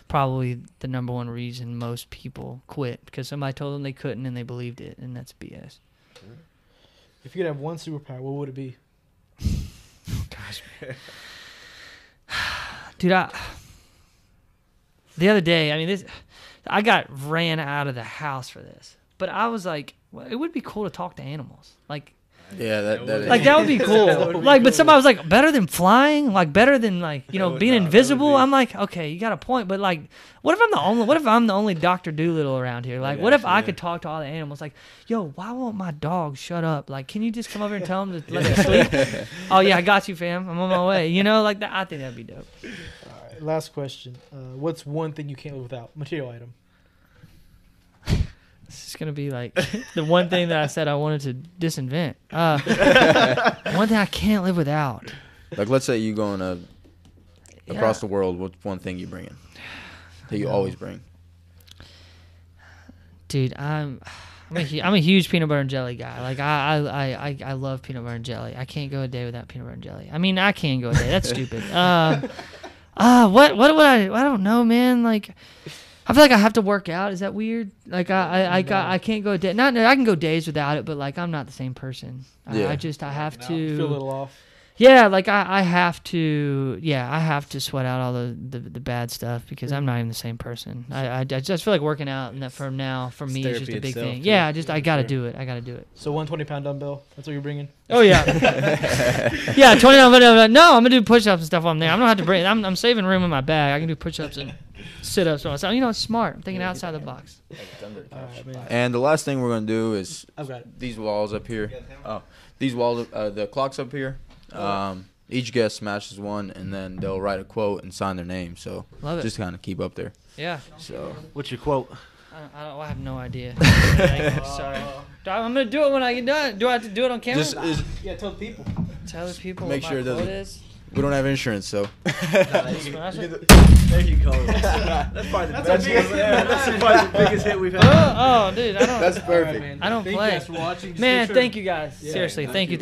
probably the number one reason most people quit because somebody told them they couldn't and they believed it, and that's BS. If you could have one superpower, what would it be? gosh dude i the other day i mean this i got ran out of the house for this but i was like well, it would be cool to talk to animals like Yeah, that that is. Like that would be cool. Would be like, but somebody was like, better than flying, like better than like you know being no, that would invisible. be- I'm like, okay, you got a point, but like, what if I'm the only? What if I'm the only Doctor Dolittle around here? Like, what if I could talk to all the animals? Like, yo, why won't my dog shut up? Like, can you just come over and tell him to let him sleep? oh yeah, I got you, fam. I'm on my way. You know, like that. I think that'd be dope. All right, last question. Uh, what's one thing you can't live without? Material item. This is gonna be like the one thing that I said I wanted to disinvent. Uh, one thing I can't live without. like let's say you going to across Yeah. the world. What's one thing you bringing? That you always bring. dude i'm I'm a, I'm a huge peanut butter and jelly guy. Like I, I, I, I- love peanut butter and jelly. I can't go a day without peanut butter and jelly. I mean, I can go a day. That's stupid. Uh, uh, what, what would I? I don't know, man. Like, I feel like I have to work out. Is that weird? Like I, I, I got, I can't go a day. Not, I can go days without it, but like I'm not the same person. I, Yeah. I just, I have to Feel a little off. Yeah, like I, I have to. Yeah, I have to sweat out all the, the, the bad stuff because I'm not even the same person. I, I, I just feel like working out, and that for now, for me, is just a big itself, thing. too. Yeah, I just I gotta Sure. do it. I gotta do it. So 120 pound dumbbell. That's what you're bringing. Oh yeah, yeah. Twenty nine. No, I'm gonna do push ups and stuff on there. I'm gonna have to bring. I'm, I'm saving room in my bag. I can do push ups and sit ups. So you know, it's smart. I'm thinking outside the box. All right, man. And the last thing we're gonna do is I've got these walls up here. Oh, these walls, uh, the clocks up here. Um, each guest smashes one, and then they'll write a quote and sign their name. So Love it. just kind of keep up there. yeah. So What's your quote? I, don't, I, don't, I have no idea. Sorry. Do I, I'm gonna do it when I get done. Do I have to do it on camera? just is, Yeah, tell the people. Tell the people Make what sure my it doesn't- quote is. we don't have insurance, so. Smash it. There you go. That's probably the best one. That's probably the biggest hit we've had. Oh, oh, dude, I don't. That's perfect. I don't Thank play. you guys for watching. Man, thank you guys. Yeah. Seriously, thank you.